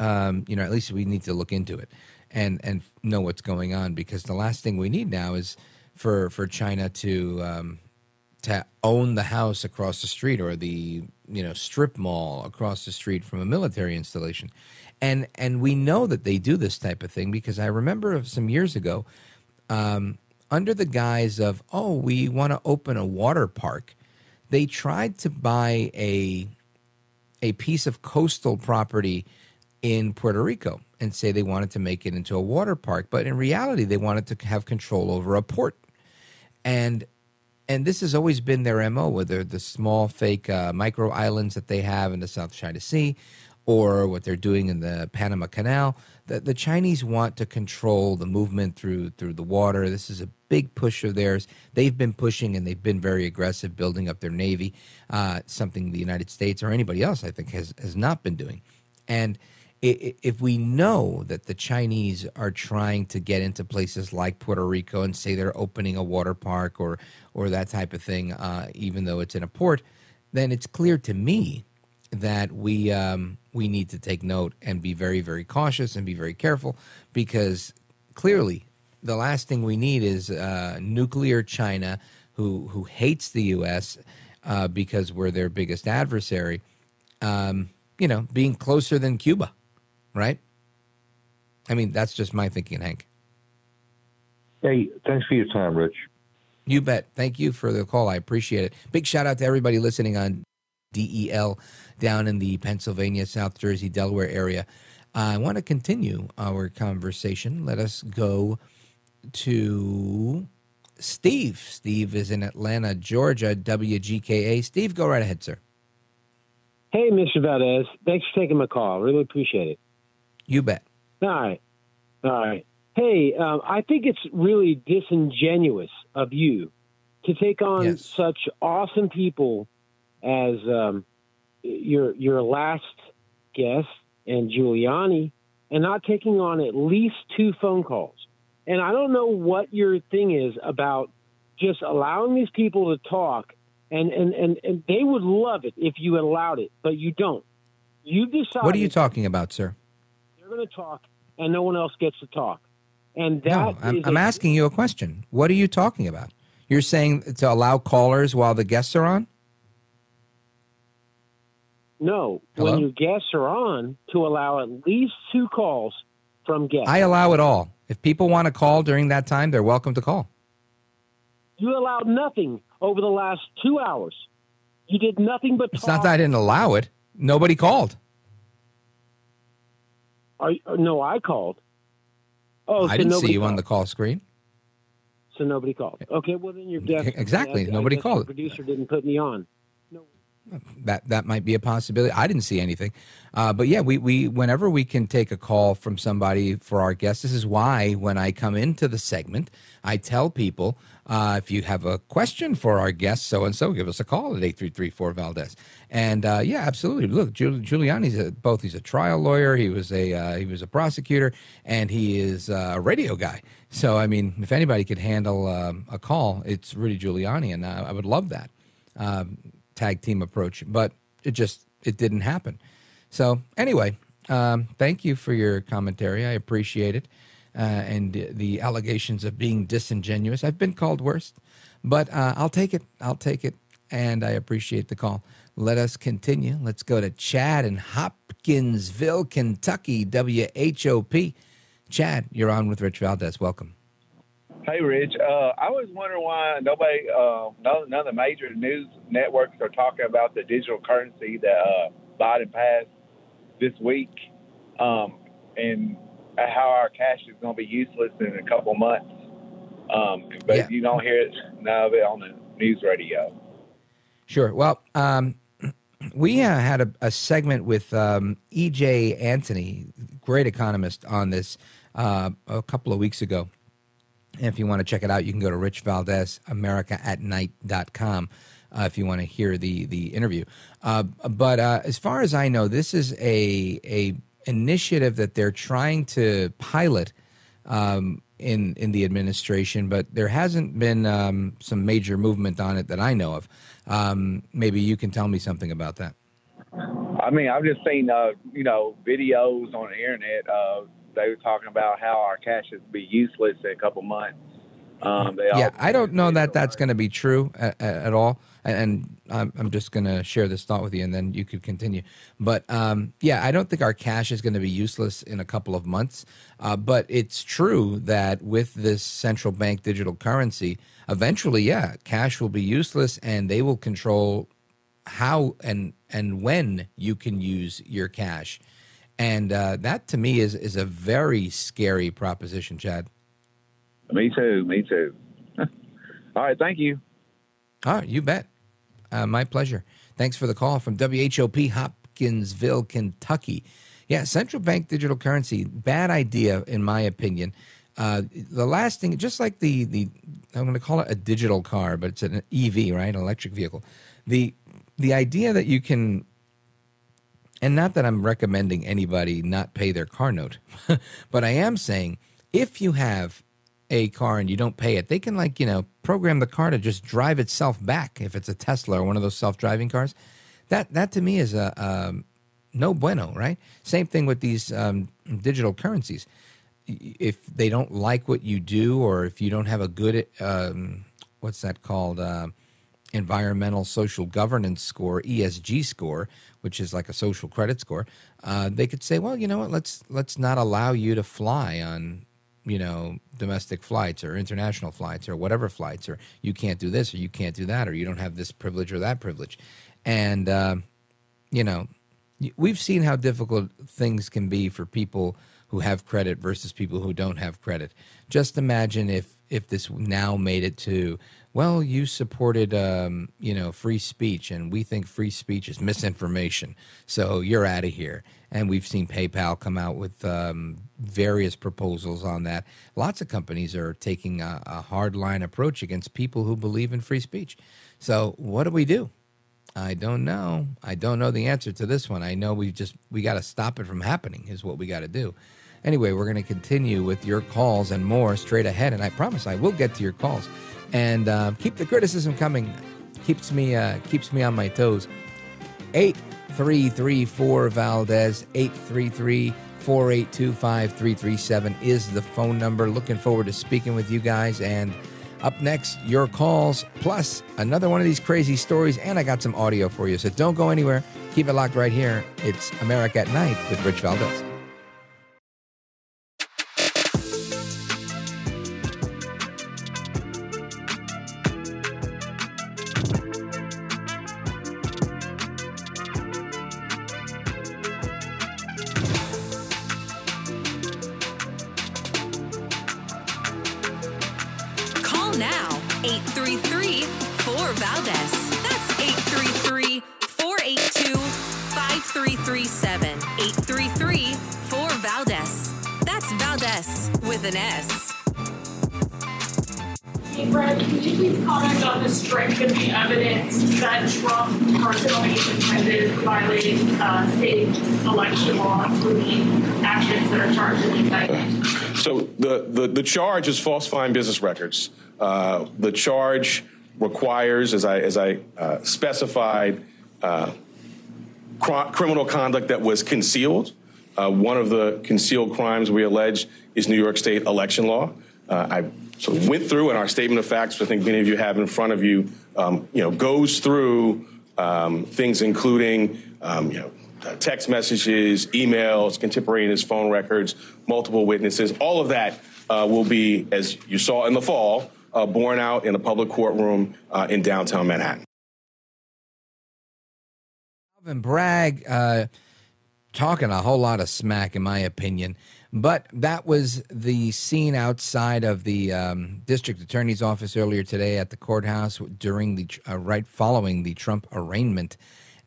Um, you know, at least we need to look into it and and know what's going on because the last thing we need now is for for China to um, to own the house across the street or the you know strip mall across the street from a military installation, and and we know that they do this type of thing because I remember some years ago, um, under the guise of oh we want to open a water park, they tried to buy a a piece of coastal property in Puerto Rico and say they wanted to make it into a water park, but in reality they wanted to have control over a port. And and this has always been their mo, whether the small fake uh, micro islands that they have in the South China Sea, or what they're doing in the Panama Canal. The, the Chinese want to control the movement through through the water. This is a big push of theirs. They've been pushing and they've been very aggressive, building up their navy. Uh, something the United States or anybody else, I think, has has not been doing. And if we know that the Chinese are trying to get into places like Puerto Rico and say they're opening a water park or or that type of thing, uh, even though it's in a port, then it's clear to me that we um, we need to take note and be very very cautious and be very careful because clearly the last thing we need is uh, nuclear China who who hates the U.S. Uh, because we're their biggest adversary. Um, you know, being closer than Cuba right? I mean, that's just my thinking, Hank. Hey, thanks for your time, Rich. You bet. Thank you for the call. I appreciate it. Big shout out to everybody listening on DEL down in the Pennsylvania, South Jersey, Delaware area. Uh, I want to continue our conversation. Let us go to Steve. Steve is in Atlanta, Georgia, WGKA. Steve, go right ahead, sir. Hey, Mr. Valdes. Thanks for taking my call. Really appreciate it. You bet. All right. All right. Hey, um, I think it's really disingenuous of you to take on yes. such awesome people as um, your your last guest and Giuliani, and not taking on at least two phone calls. And I don't know what your thing is about just allowing these people to talk, and and and, and they would love it if you allowed it, but you don't. You decide. What are you talking about, sir? They're going to talk, and no one else gets to talk. And that no, I'm, I'm a, asking you a question. What are you talking about? You're saying to allow callers while the guests are on? No, Hello? when your guests are on, to allow at least two calls from guests. I allow it all. If people want to call during that time, they're welcome to call. You allowed nothing over the last two hours. You did nothing but. It's not that I didn't allow it. Nobody called. Are, no, I called. Oh, I so didn't see you called. on the call screen. So nobody called. Okay, well then you're guest. Exactly, nobody called. The producer didn't put me on. That that might be a possibility. I didn't see anything, uh, but yeah, we we whenever we can take a call from somebody for our guests. This is why when I come into the segment, I tell people uh, if you have a question for our guest, so and so, give us a call at eight three three four Valdes. And uh, yeah, absolutely. Look, Giuliani's a, both. He's a trial lawyer. He was a uh, he was a prosecutor, and he is a radio guy. So I mean, if anybody could handle um, a call, it's Rudy Giuliani, and I, I would love that. um, tag team approach, but it just it didn't happen. So anyway, um, thank you for your commentary. I appreciate it. Uh, and the, allegations of being disingenuous. I've been called worse, but uh, I'll take it. I'll take it. And I appreciate the call. Let us continue. Let's go to Chad in Hopkinsville, Kentucky, WHOP. Chad, you're on with Rich Valdes. Welcome. Hey, Rich. Uh, I was wondering why nobody, uh, none, none, of the major news networks are talking about the digital currency that uh, Biden passed this week, um, and how our cash is going to be useless in a couple months. Um, but yeah. you don't hear it none of it on the news radio. Sure. Well, um, *clears throat* we uh, had a, a, segment with um, E.J. Antoni, great economist, on this uh, a couple of weeks ago. If you want to check it out, you can go to Rich Valdes, America at night.com uh, if you want to hear the the interview. Uh, but uh, as far as I know, this is a a initiative that they're trying to pilot um, in in the administration, but there hasn't been um, some major movement on it that I know of. Um, maybe you can tell me something about that. I mean, I've just seen uh, you know videos on the internet. Uh, they were talking about how our cash is be useless in a couple months. Um, yeah, I don't know that that's going to be true at, at all and I'm, I'm just going to share this thought with you and then you could continue. But um, yeah, I don't think our cash is going to be useless in a couple of months. Uh, but it's true that with this central bank digital currency, eventually, yeah, cash will be useless and they will control how and and when you can use your cash. And uh, that to me is is a very scary proposition, Chad. Me too. Me too. *laughs* All right. Thank you. All right. You bet. Uh, my pleasure. Thanks for the call from WHOP Hopkinsville, Kentucky. Yeah, central bank digital currency, bad idea in my opinion. Uh, the last thing, just like the the, I'm going to call it a digital car, but it's an EV, right, an electric vehicle. The the idea that you can, and not that I'm recommending anybody not pay their car note, *laughs* but I am saying if you have a car and you don't pay it, they can like you know program the car to just drive itself back if it's a Tesla or one of those self-driving cars. That that to me is a um, no bueno, right? Same thing with these um, digital currencies. If they don't like what you do, or if you don't have a good um, what's that called uh, environmental social governance score ESG score, which is like a social credit score, uh, they could say, well, you know what, let's let's not allow you to fly on you know domestic flights or international flights or whatever flights or you can't do this or you can't do that or you don't have this privilege or that privilege. And uh, you know we've seen how difficult things can be for people who have credit versus people who don't have credit. Just imagine if if this now made it to well you supported um, you know free speech and we think free speech is misinformation so you're out of here and we've seen PayPal come out with um, various proposals on that. Lots of companies are taking a, a hard line approach against people who believe in free speech. So what do we do? I don't know. I don't know the answer to this one. I know we just we got to stop it from happening is what we got to do. Anyway, we're going to continue with your calls and more straight ahead, and I promise I will get to your calls. And uh, keep the criticism coming. Keeps me uh, keeps me on my toes. Eight three three four Valdes 833 482 5337 is the phone number. Looking forward to speaking with you guys. And up next, your calls, plus another one of these crazy stories. And I got some audio for you. So don't go anywhere. Keep it locked right here. It's America at Night with Rich Valdes. Charge is falsifying business records. Uh, the charge requires, as I, as I uh, specified, uh, cr- criminal conduct that was concealed. Uh, one of the concealed crimes we allege is New York State election law. Uh, I sort of went through in our statement of facts, which I think many of you have in front of you, um, you know, goes through um, things including, um, you know, text messages, emails, contemporaneous phone records, multiple witnesses. All of that uh, will be, as you saw in the fall, uh, borne out in a public courtroom uh, in downtown Manhattan. Alvin Bragg uh, talking a whole lot of smack, in my opinion. But that was the scene outside of the um, district attorney's office earlier today at the courthouse during the uh, right following the Trump arraignment.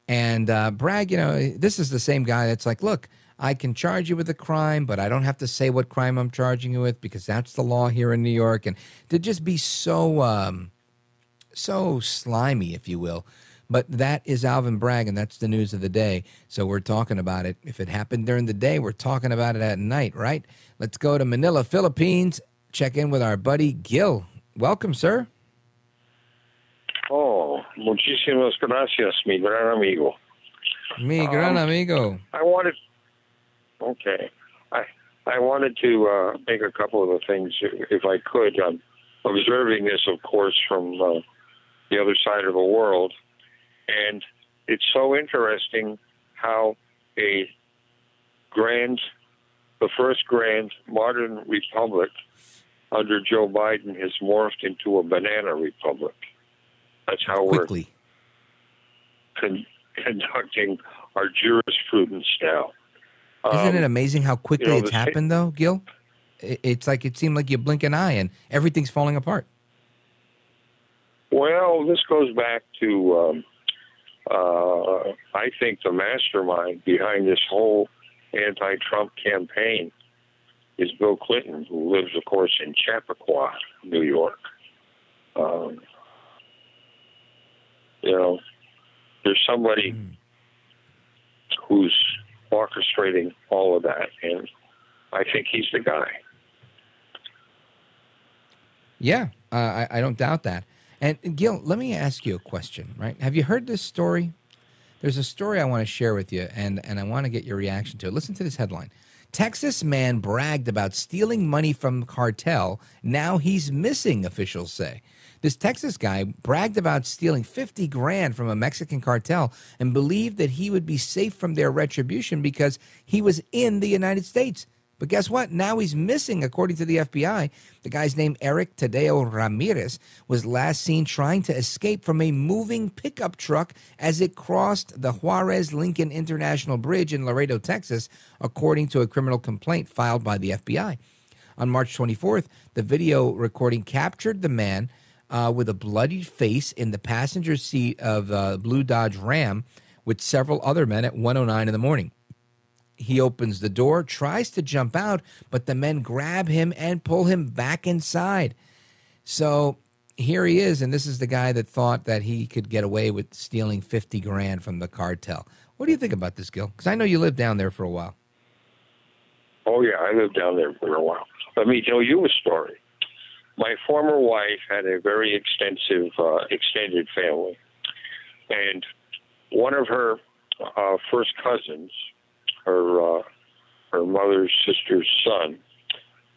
And uh, Bragg, you know, this is the same guy that's like, look, I can charge you with a crime, but I don't have to say what crime I'm charging you with because that's the law here in New York. And to just be so, um, so slimy, if you will. But that is Alvin Bragg, and that's the news of the day. So we're talking about it. If it happened during the day, we're talking about it at night, right? Let's go to Manila, Philippines. Check in with our buddy Gil. Welcome, sir. Oh, muchísimas gracias, mi gran amigo. Mi gran um, amigo. I wanted. Okay, I I wanted to uh, make a couple of the things, if I could. I'm observing this, of course, from uh, the other side of the world, and it's so interesting how a grand, the first grand modern republic under Joe Biden has morphed into a banana republic. That's how Quickly. we're con- conducting our jurisprudence now. Isn't Um, it amazing how quickly you know, it's happened, though, Gil? It's like it seemed like you blink an eye and everything's falling apart. Well, this goes back to, um, uh, I think, the mastermind behind this whole anti Trump campaign is Bill Clinton, who lives, of course, in Chappaqua, New York. Um, you know, there's somebody who's orchestrating all of that, and I think he's the guy. Yeah, uh, I, I don't doubt that. And Gil, let me ask you a question, right? Have you heard this story? There's a story I want to share with you, and, and I want to get your reaction to it. Listen to this headline Texas man bragged about stealing money from cartel. Now he's missing, officials say. This Texas guy bragged about stealing 50 grand from a Mexican cartel and believed that he would be safe from their retribution because he was in the United States. But guess what? Now he's missing, according to the FBI. The guy's name, Eric Tadeo Ramirez, was last seen trying to escape from a moving pickup truck as it crossed the Juarez Lincoln International Bridge in Laredo, Texas, according to a criminal complaint filed by the FBI. On March 24th, the video recording captured the man uh, with a bloodied face in the passenger seat of a blue Dodge Ram with several other men at 109 in the morning. He opens the door, tries to jump out, but the men grab him and pull him back inside. So here he is, and this is the guy that thought that he could get away with stealing 50 grand from the cartel. What do you think about this, Gil? Because I know you lived down there for a while. Oh yeah, I lived down there for a while. Let me tell you a story. My former wife had a very extensive, uh, extended family, and one of her uh, first cousins, her uh, her mother's sister's son,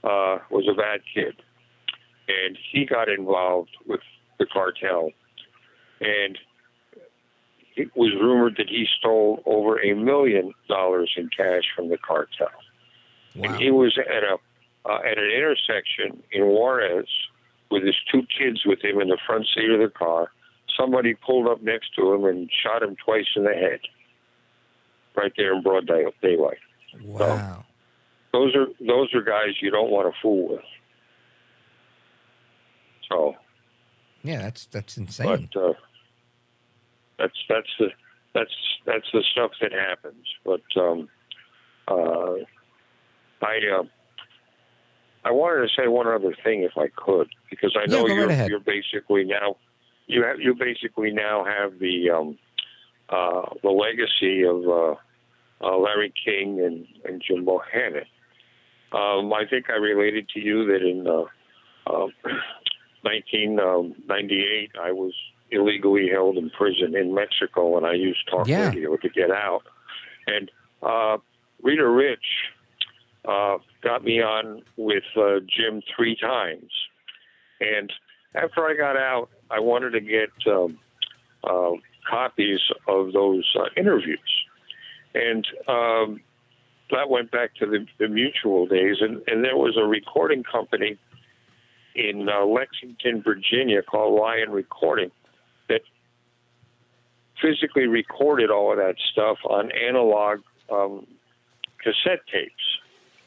uh, was a bad kid, and he got involved with the cartel, and it was rumored that he stole over a million dollars in cash from the cartel. And he was at a uh, at an intersection in Juarez with his two kids with him in the front seat of the car. Somebody pulled up next to him and shot him twice in the head, right there in broad day, daylight. Wow. So those are those are guys you don't want to fool with. So, Yeah, that's that's insane. but uh, that's that's the that's that's the stuff that happens. But um, uh, I uh, I wanted to say one other thing, if I could, because I know right you're ahead. you're basically now you have you basically now have the um, uh, the legacy of uh, uh, Larry King and, and Jim Bohannon. Um, I think I related to you that in uh, *clears throat* uh, 1998, I was illegally held in prison in Mexico, and I used talk Yeah. radio to get out. And uh, Rita Rich uh, got me on with uh, Jim three times. And after I got out, I wanted to get um, uh, copies of those uh, interviews. And um, that went back to the, the mutual days. And, and there was a recording company in uh, Lexington, Virginia called Lion Recording that physically recorded all of that stuff on analog um, cassette tapes.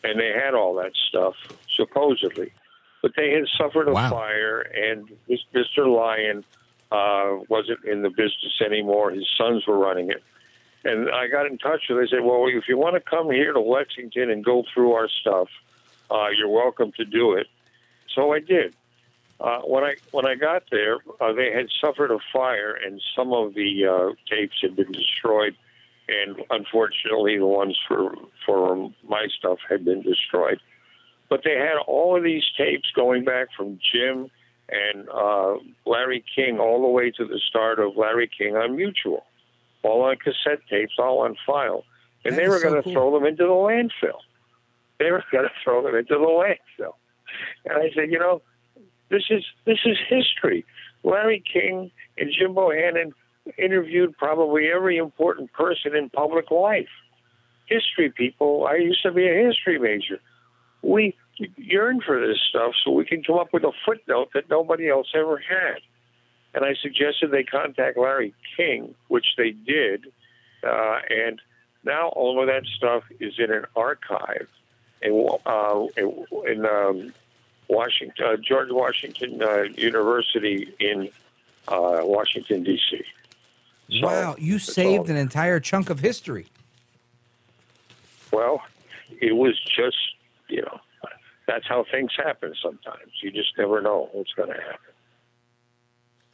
And they had all that stuff, supposedly. But they had suffered a fire, and this Mr. Lyon uh, wasn't in the business anymore. His sons were running it. And I got in touch with them. They said, well, if you want to come here to Lexington and go through our stuff, uh, you're welcome to do it. So I did. Uh, when I when I got there, uh, they had suffered a fire, and some of the uh, tapes had been destroyed, and unfortunately, the ones for for my stuff had been destroyed. But they had all of these tapes going back from Jim and uh, Larry King all the way to the start of Larry King on Mutual, all on cassette tapes, all on file, and That they were so going to cool. throw them into the landfill. They were going *laughs* to throw them into the landfill, and I said, you know, this is this is history. Larry King and Jim Bohannon interviewed probably every important person in public life. History people. I used to be a history major. We yearn for this stuff so we can come up with a footnote that nobody else ever had. And I suggested they contact Larry King, which they did. Uh, and now all of that stuff is in an archive in, uh, in, um, Washington, uh, George Washington uh, University in uh, Washington D.C. wow, you saved an entire chunk of history. Well, it was just you know that's how things happen. Sometimes you just never know what's going to happen.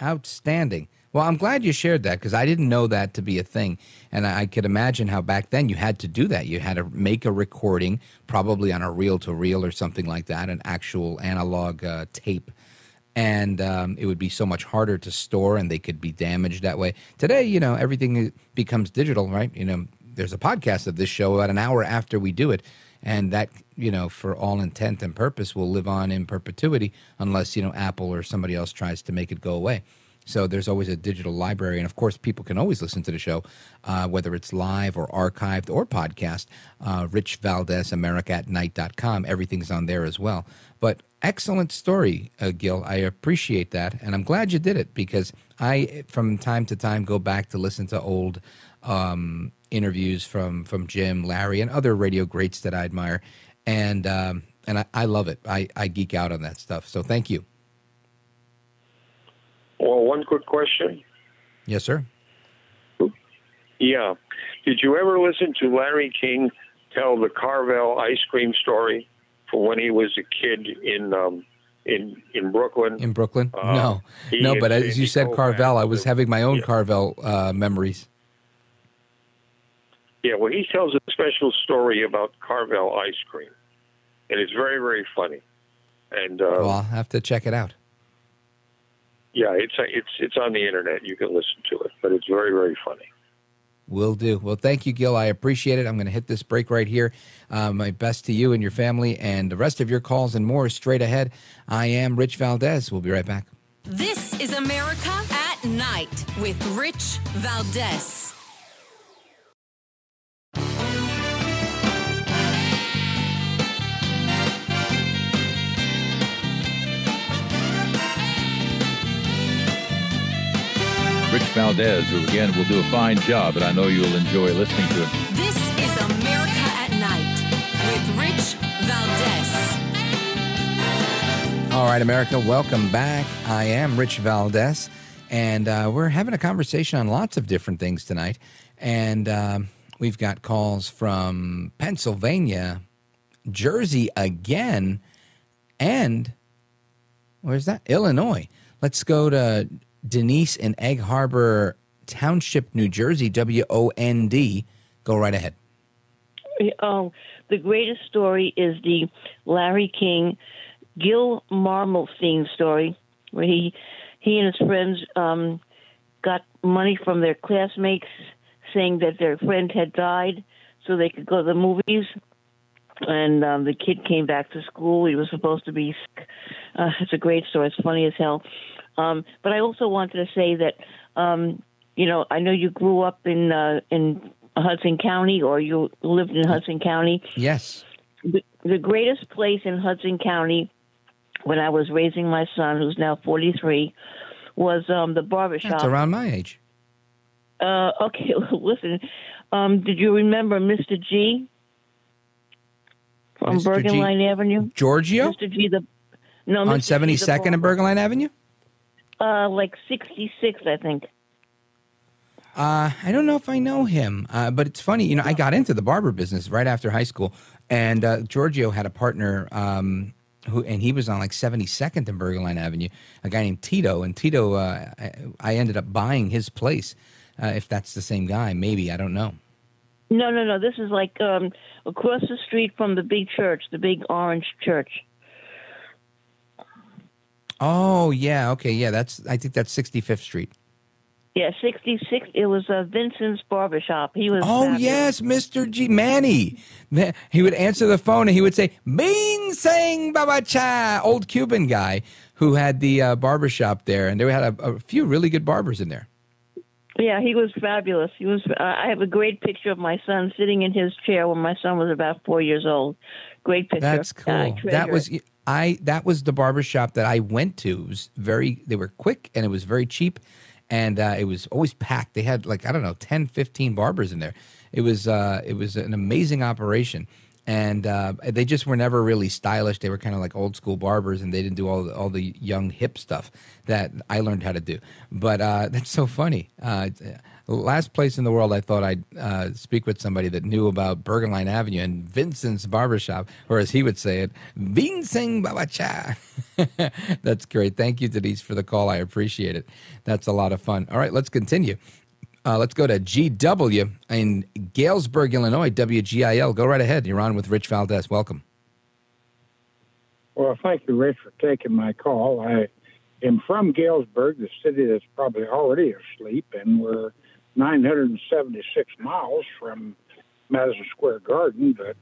Outstanding. Well, I'm glad you shared that because I didn't know that to be a thing. And I, I could imagine how back then you had to do that. You had to make a recording, probably on a reel to reel or something like that, an actual analog uh, tape. And um, it would be so much harder to store and they could be damaged that way. Today, you know, everything becomes digital, right? You know, there's a podcast of this show about an hour after we do it. And that, you know, for all intent and purpose, will live on in perpetuity unless, you know, Apple or somebody else tries to make it go away. So there's always a digital library. And of course, people can always listen to the show, uh, whether it's live or archived or podcast. Uh, Rich Valdes. Everything's on there as well. But excellent story, uh, Gil. I appreciate that. And I'm glad you did it because I, from time to time, go back to listen to old um, interviews from, from Jim, Larry, and other radio greats that I admire. And, um, and I, I love it. I, I geek out on that stuff. So thank you. Well, one quick question. Yes, sir. Yeah. Did you ever listen to Larry King tell the Carvel ice cream story when he was a kid in um, in in Brooklyn? In Brooklyn? Uh, no, no. But as you said, Carvel, I was having my own Carvel uh, memories. Yeah, well, he tells a special story about Carvel ice cream, and it's very, very funny. And uh, well, I'll have to check it out. yeah, it's it's it's on the internet. You can listen to it, but it's very, very funny. Will do. Well, thank you, Gil. I appreciate it. I'm going to hit this break right here. Uh, my best to you and your family, and the rest of your calls and more straight ahead. I am Rich Valdes. We'll be right back. This is America at Night with Rich Valdes. Valdes, who again will do a fine job, and I know you'll enjoy listening to him. This is America at Night with Rich Valdes. All right, America, welcome back. I am Rich Valdes, and uh, we're having a conversation on lots of different things tonight. And um, we've got calls from Pennsylvania, Jersey again, and where's that? Illinois. Let's go to Denise in Egg Harbor Township, New Jersey, W O N D. Go right ahead. Um, the greatest story is the Larry King Gil Marmelstein story. where he he and his friends um, got money from their classmates, saying that their friend had died, so they could go to the movies. And um, the kid came back to school. He was supposed to be sick. Uh, it's a great story. It's funny as hell. Um, but I also wanted to say that, um, you know, I know you grew up in uh, in Hudson County, or you lived in Hudson County. Yes. The, the greatest place in Hudson County, when I was raising my son, who's now forty three, was um, the barbershop. That's around my age. Uh, okay, *laughs* listen. Um, did you remember Mr. G from Mr. G. Bergenline Avenue? Giorgio? Mr. G, the no On. G, 72nd and. Bergenline Avenue? Uh, like sixty six, I think. Uh, I don't know if I know him, uh, but it's funny. You know, I got into the barber business right after high school, and uh, Giorgio had a partner um, who, and he was on like 72nd and Bergenline Avenue, a guy named Tito, and Tito, uh, I, I ended up buying his place. Uh, if that's the same guy, maybe I don't know. No, no, no. This is like um, across the street from the big church, the big orange church. Oh yeah, okay, yeah. That's I think that's 65th Street. Yeah, sixty six. It was uh, Vincent's barbershop. He was. Oh fabulous. yes, Mr. G Manny. He would answer the phone and he would say, "Bing sang baba cha." Old Cuban guy who had the uh, barber shop there, and they had a, a few really good barbers in there. Yeah, he was fabulous. He was. Uh, I have a great picture of my son sitting in his chair when my son was about four years old. Great picture. That's cool. I that was. I. That was the barber shop that I went to. It was very. They were quick and it was very cheap, and uh, it was always packed. They had like I don't know 10, 15 barbers in there. It was. Uh, it was an amazing operation. And uh, they just were never really stylish. They were kind of like old school barbers, and they didn't do all the, all the young hip stuff that I learned how to do. But uh, *laughs* that's so funny. Last place in the world I thought I'd uh, speak with somebody that knew about Bergenline Avenue and Vincent's Barbershop, or as he would say it, Vincent Babacha. *laughs* That's great. Thank you, Denise, for the call. I appreciate it. That's a lot of fun. All right, let's continue. Uh, let's go to GW in Galesburg, Illinois, WGIL. Go right ahead. You're on with Rich Valdes. Welcome. Well, thank you, Rich, for taking my call. I am from Galesburg, the city that's probably already asleep, and we're 976 miles from Madison Square Garden, but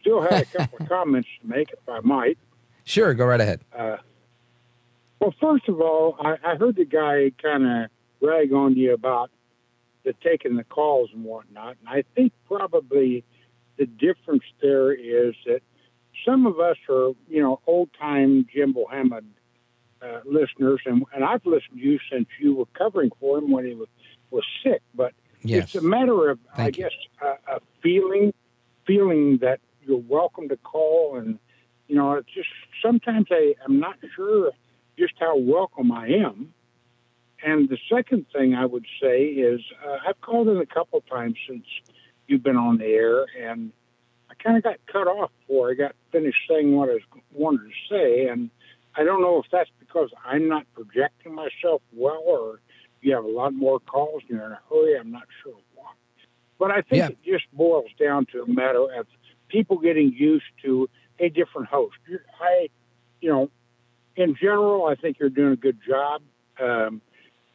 still had a couple of *laughs* comments to make, if I might. Sure, go right ahead. Uh, well, first of all, I, I heard the guy kind of rag on you about the taking the calls and whatnot, and I think probably the difference there is that some of us are, you know, old time Jim Bohannon uh, listeners, and, and I've listened to you since you were covering for him when he was, was sick. But Yes. it's a matter of, I Thank you. guess, a, a feeling, feeling that you're welcome to call, and you know, it's just sometimes I am not sure just how welcome I am. And the second thing I would say is uh, I've called in a couple times since you've been on the air, and I kind of got cut off before I got finished saying what I wanted to say, and I don't know if that's because I'm not projecting myself well, or you have a lot more calls and you're in a hurry. I'm not sure why, but I think Yeah. it just boils down to a matter of people getting used to a different host. I, you know, in general, I think you're doing a good job. Um,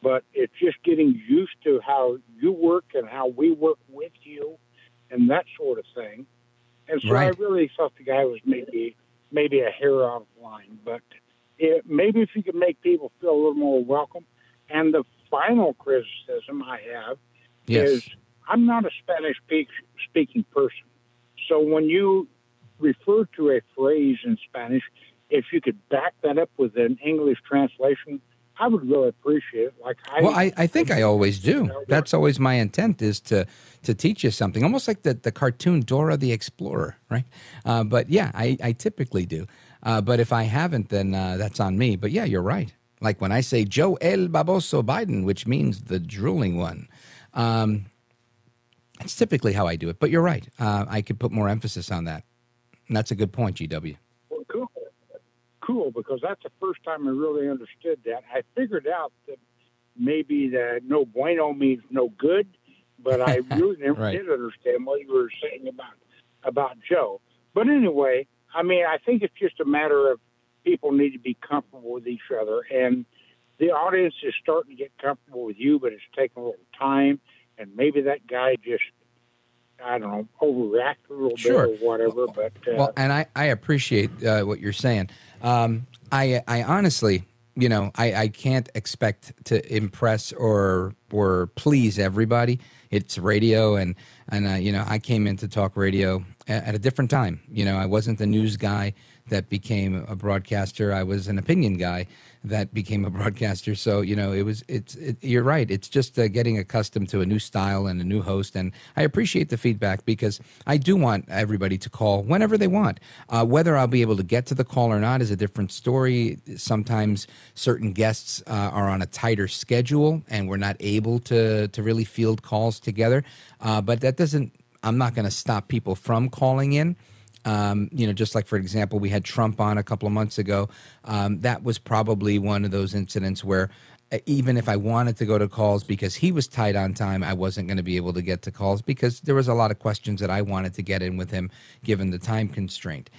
but it's just getting used to how you work and how we work with you and that sort of thing. And so Right. I really thought the guy was maybe maybe a hair out of line, but it, maybe if you could make people feel a little more welcome. And the final criticism I have Yes. is I'm not a Spanish speaking person. So when you refer to a phrase in Spanish, if you could back that up with an English translation, I would really appreciate it. Like I, Well, I, I think I always do. That's always my intent is to to teach you something, almost like the, the cartoon Dora the Explorer, right? Uh, but yeah, I, I typically do. Uh, but if I haven't, then uh, that's on me. But yeah, you're right. Like when I say Joe El Baboso Biden, which means the drooling one, um, that's typically how I do it. But you're right. Uh, I could put more emphasis on that. And that's a good point, GW. Well, cool. Cool, because that's the first time I really understood that. I figured out that maybe the no bueno means no good, but I *laughs* really never Right. did understand what you were saying about about Joe. But anyway, I mean, I think it's just a matter of people need to be comfortable with each other. And the audience is starting to get comfortable with you, but it's taking a little time. And maybe that guy just, I don't know, overreacted a little Sure. bit or whatever. But uh, Well, and I, I appreciate uh, what you're saying. Um, I, I honestly, you know, I, I can't expect to impress or or please everybody. It's radio, and and uh, you know, I came into talk radio at, at a different time. You know, I wasn't the news guy that became a broadcaster. I was an opinion guy that became a *laughs* broadcaster. So you know, it was it's it, you're right. It's just uh, getting accustomed to a new style and a new host. And I appreciate the feedback because I do want everybody to call whenever they want. Uh, whether I'll be able to get to the call or not is a different story. Sometimes certain guests uh, are on a tighter schedule and we're not able to to really field calls together. Uh, but that doesn't. I'm not going to stop people from calling in. Um, you know, just like for example, we had Trump on a couple of months ago. Um, that was probably one of those incidents where uh, even if I wanted to go to calls because he was tight on time, I wasn't going to be able to get to calls because there was a lot of questions that I wanted to get in with him given the time constraint.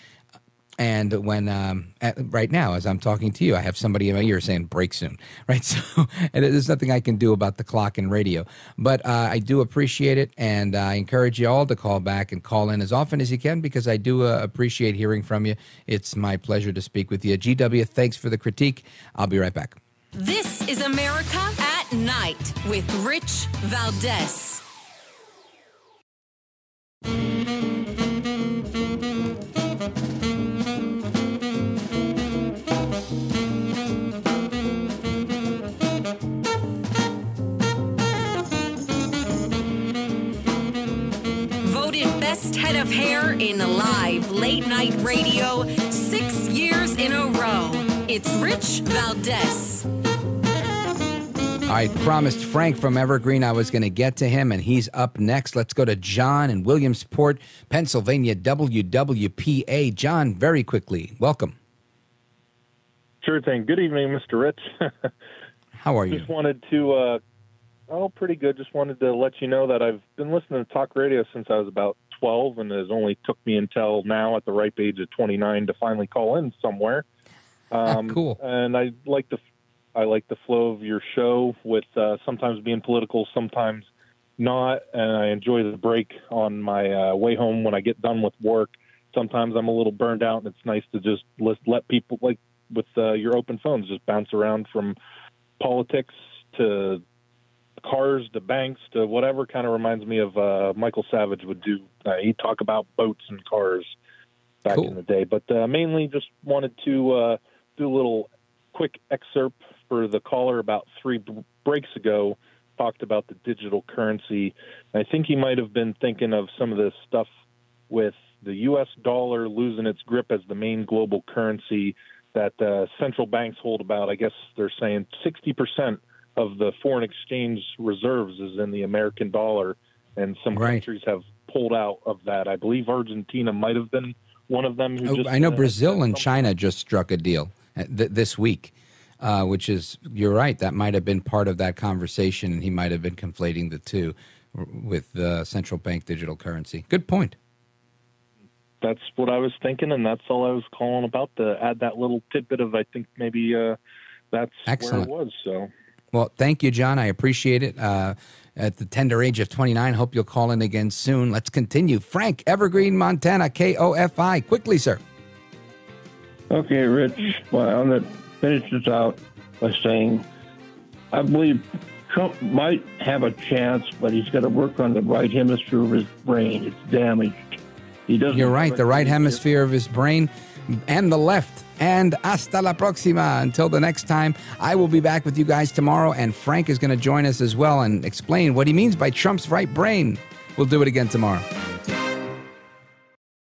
And when um, at, right now, as I'm talking to you, I have somebody in my ear saying "break soon," *laughs* right? So, and there's nothing I can do about the clock and radio. But uh, I do appreciate it, and I encourage you all to call back and call in as often as you can because I do uh, appreciate hearing from you. It's my pleasure to speak with you. GW, thanks for the critique. I'll be right back. This is America at Night with Rich Valdes. Head of hair in the live late night radio six years in a row. It's Rich Valdes. I promised Frank from Evergreen I was going to get to him, and he's up next. Let's go to John in Williamsport, Pennsylvania, WWPA. John, very quickly, welcome. Sure thing. Good evening, Mr. Rich. *laughs* How are you? Just wanted to, uh, oh, pretty good. Just wanted to let you know that I've been listening to talk radio since I was about 12, and it has only took me until now, at the ripe age of 29, to finally call in somewhere. *laughs* Um, cool. And I like the, I like the flow of your show with uh, sometimes being political, sometimes not, and I enjoy the break on my uh, way home when I get done with work. Sometimes I'm a little burned out, and it's nice to just let, let people like with uh, your open phones just bounce around from politics to cars to banks to whatever kind of reminds me of uh, Michael Savage would do. Uh, he'd talk about boats and cars back in the day, but uh, mainly just wanted to uh, do a little quick excerpt for the caller about three b- breaks ago. Talked about the digital currency. I think he might have been thinking of some of this stuff with the U.S. dollar losing its grip as the main global currency that uh, central banks hold about. I guess they're saying 60% of the foreign exchange reserves is in the American dollar, and some countries have pulled out of that. I believe Argentina might have been one of them. Who Oh, just, I know Brazil and China just struck a deal uh, th- this week, uh, which is, you're right, that might have been part of that conversation, and he might have been conflating the two with uh, central bank digital currency. Good point. that's what I was thinking, and that's all I was calling about to add that little tidbit of I think maybe uh, that's Excellent. where it was. So Well, thank you, John. I appreciate it. Uh, at the tender age of 29, hope you'll call in again soon. Let's continue. Frank, Evergreen, Montana, KOFI. Quickly, sir. Okay, Rich. Well, I'm going to finish this out by saying I believe Trump might have a chance, but he's got to work on the right hemisphere of his brain. It's damaged. He doesn't. You're right. The right hemisphere of his brain and the left. And hasta la próxima. Until the next time, I will be back with you guys tomorrow, and Frank is going to join us as well and explain what he means by Trump's right brain. We'll do it again tomorrow.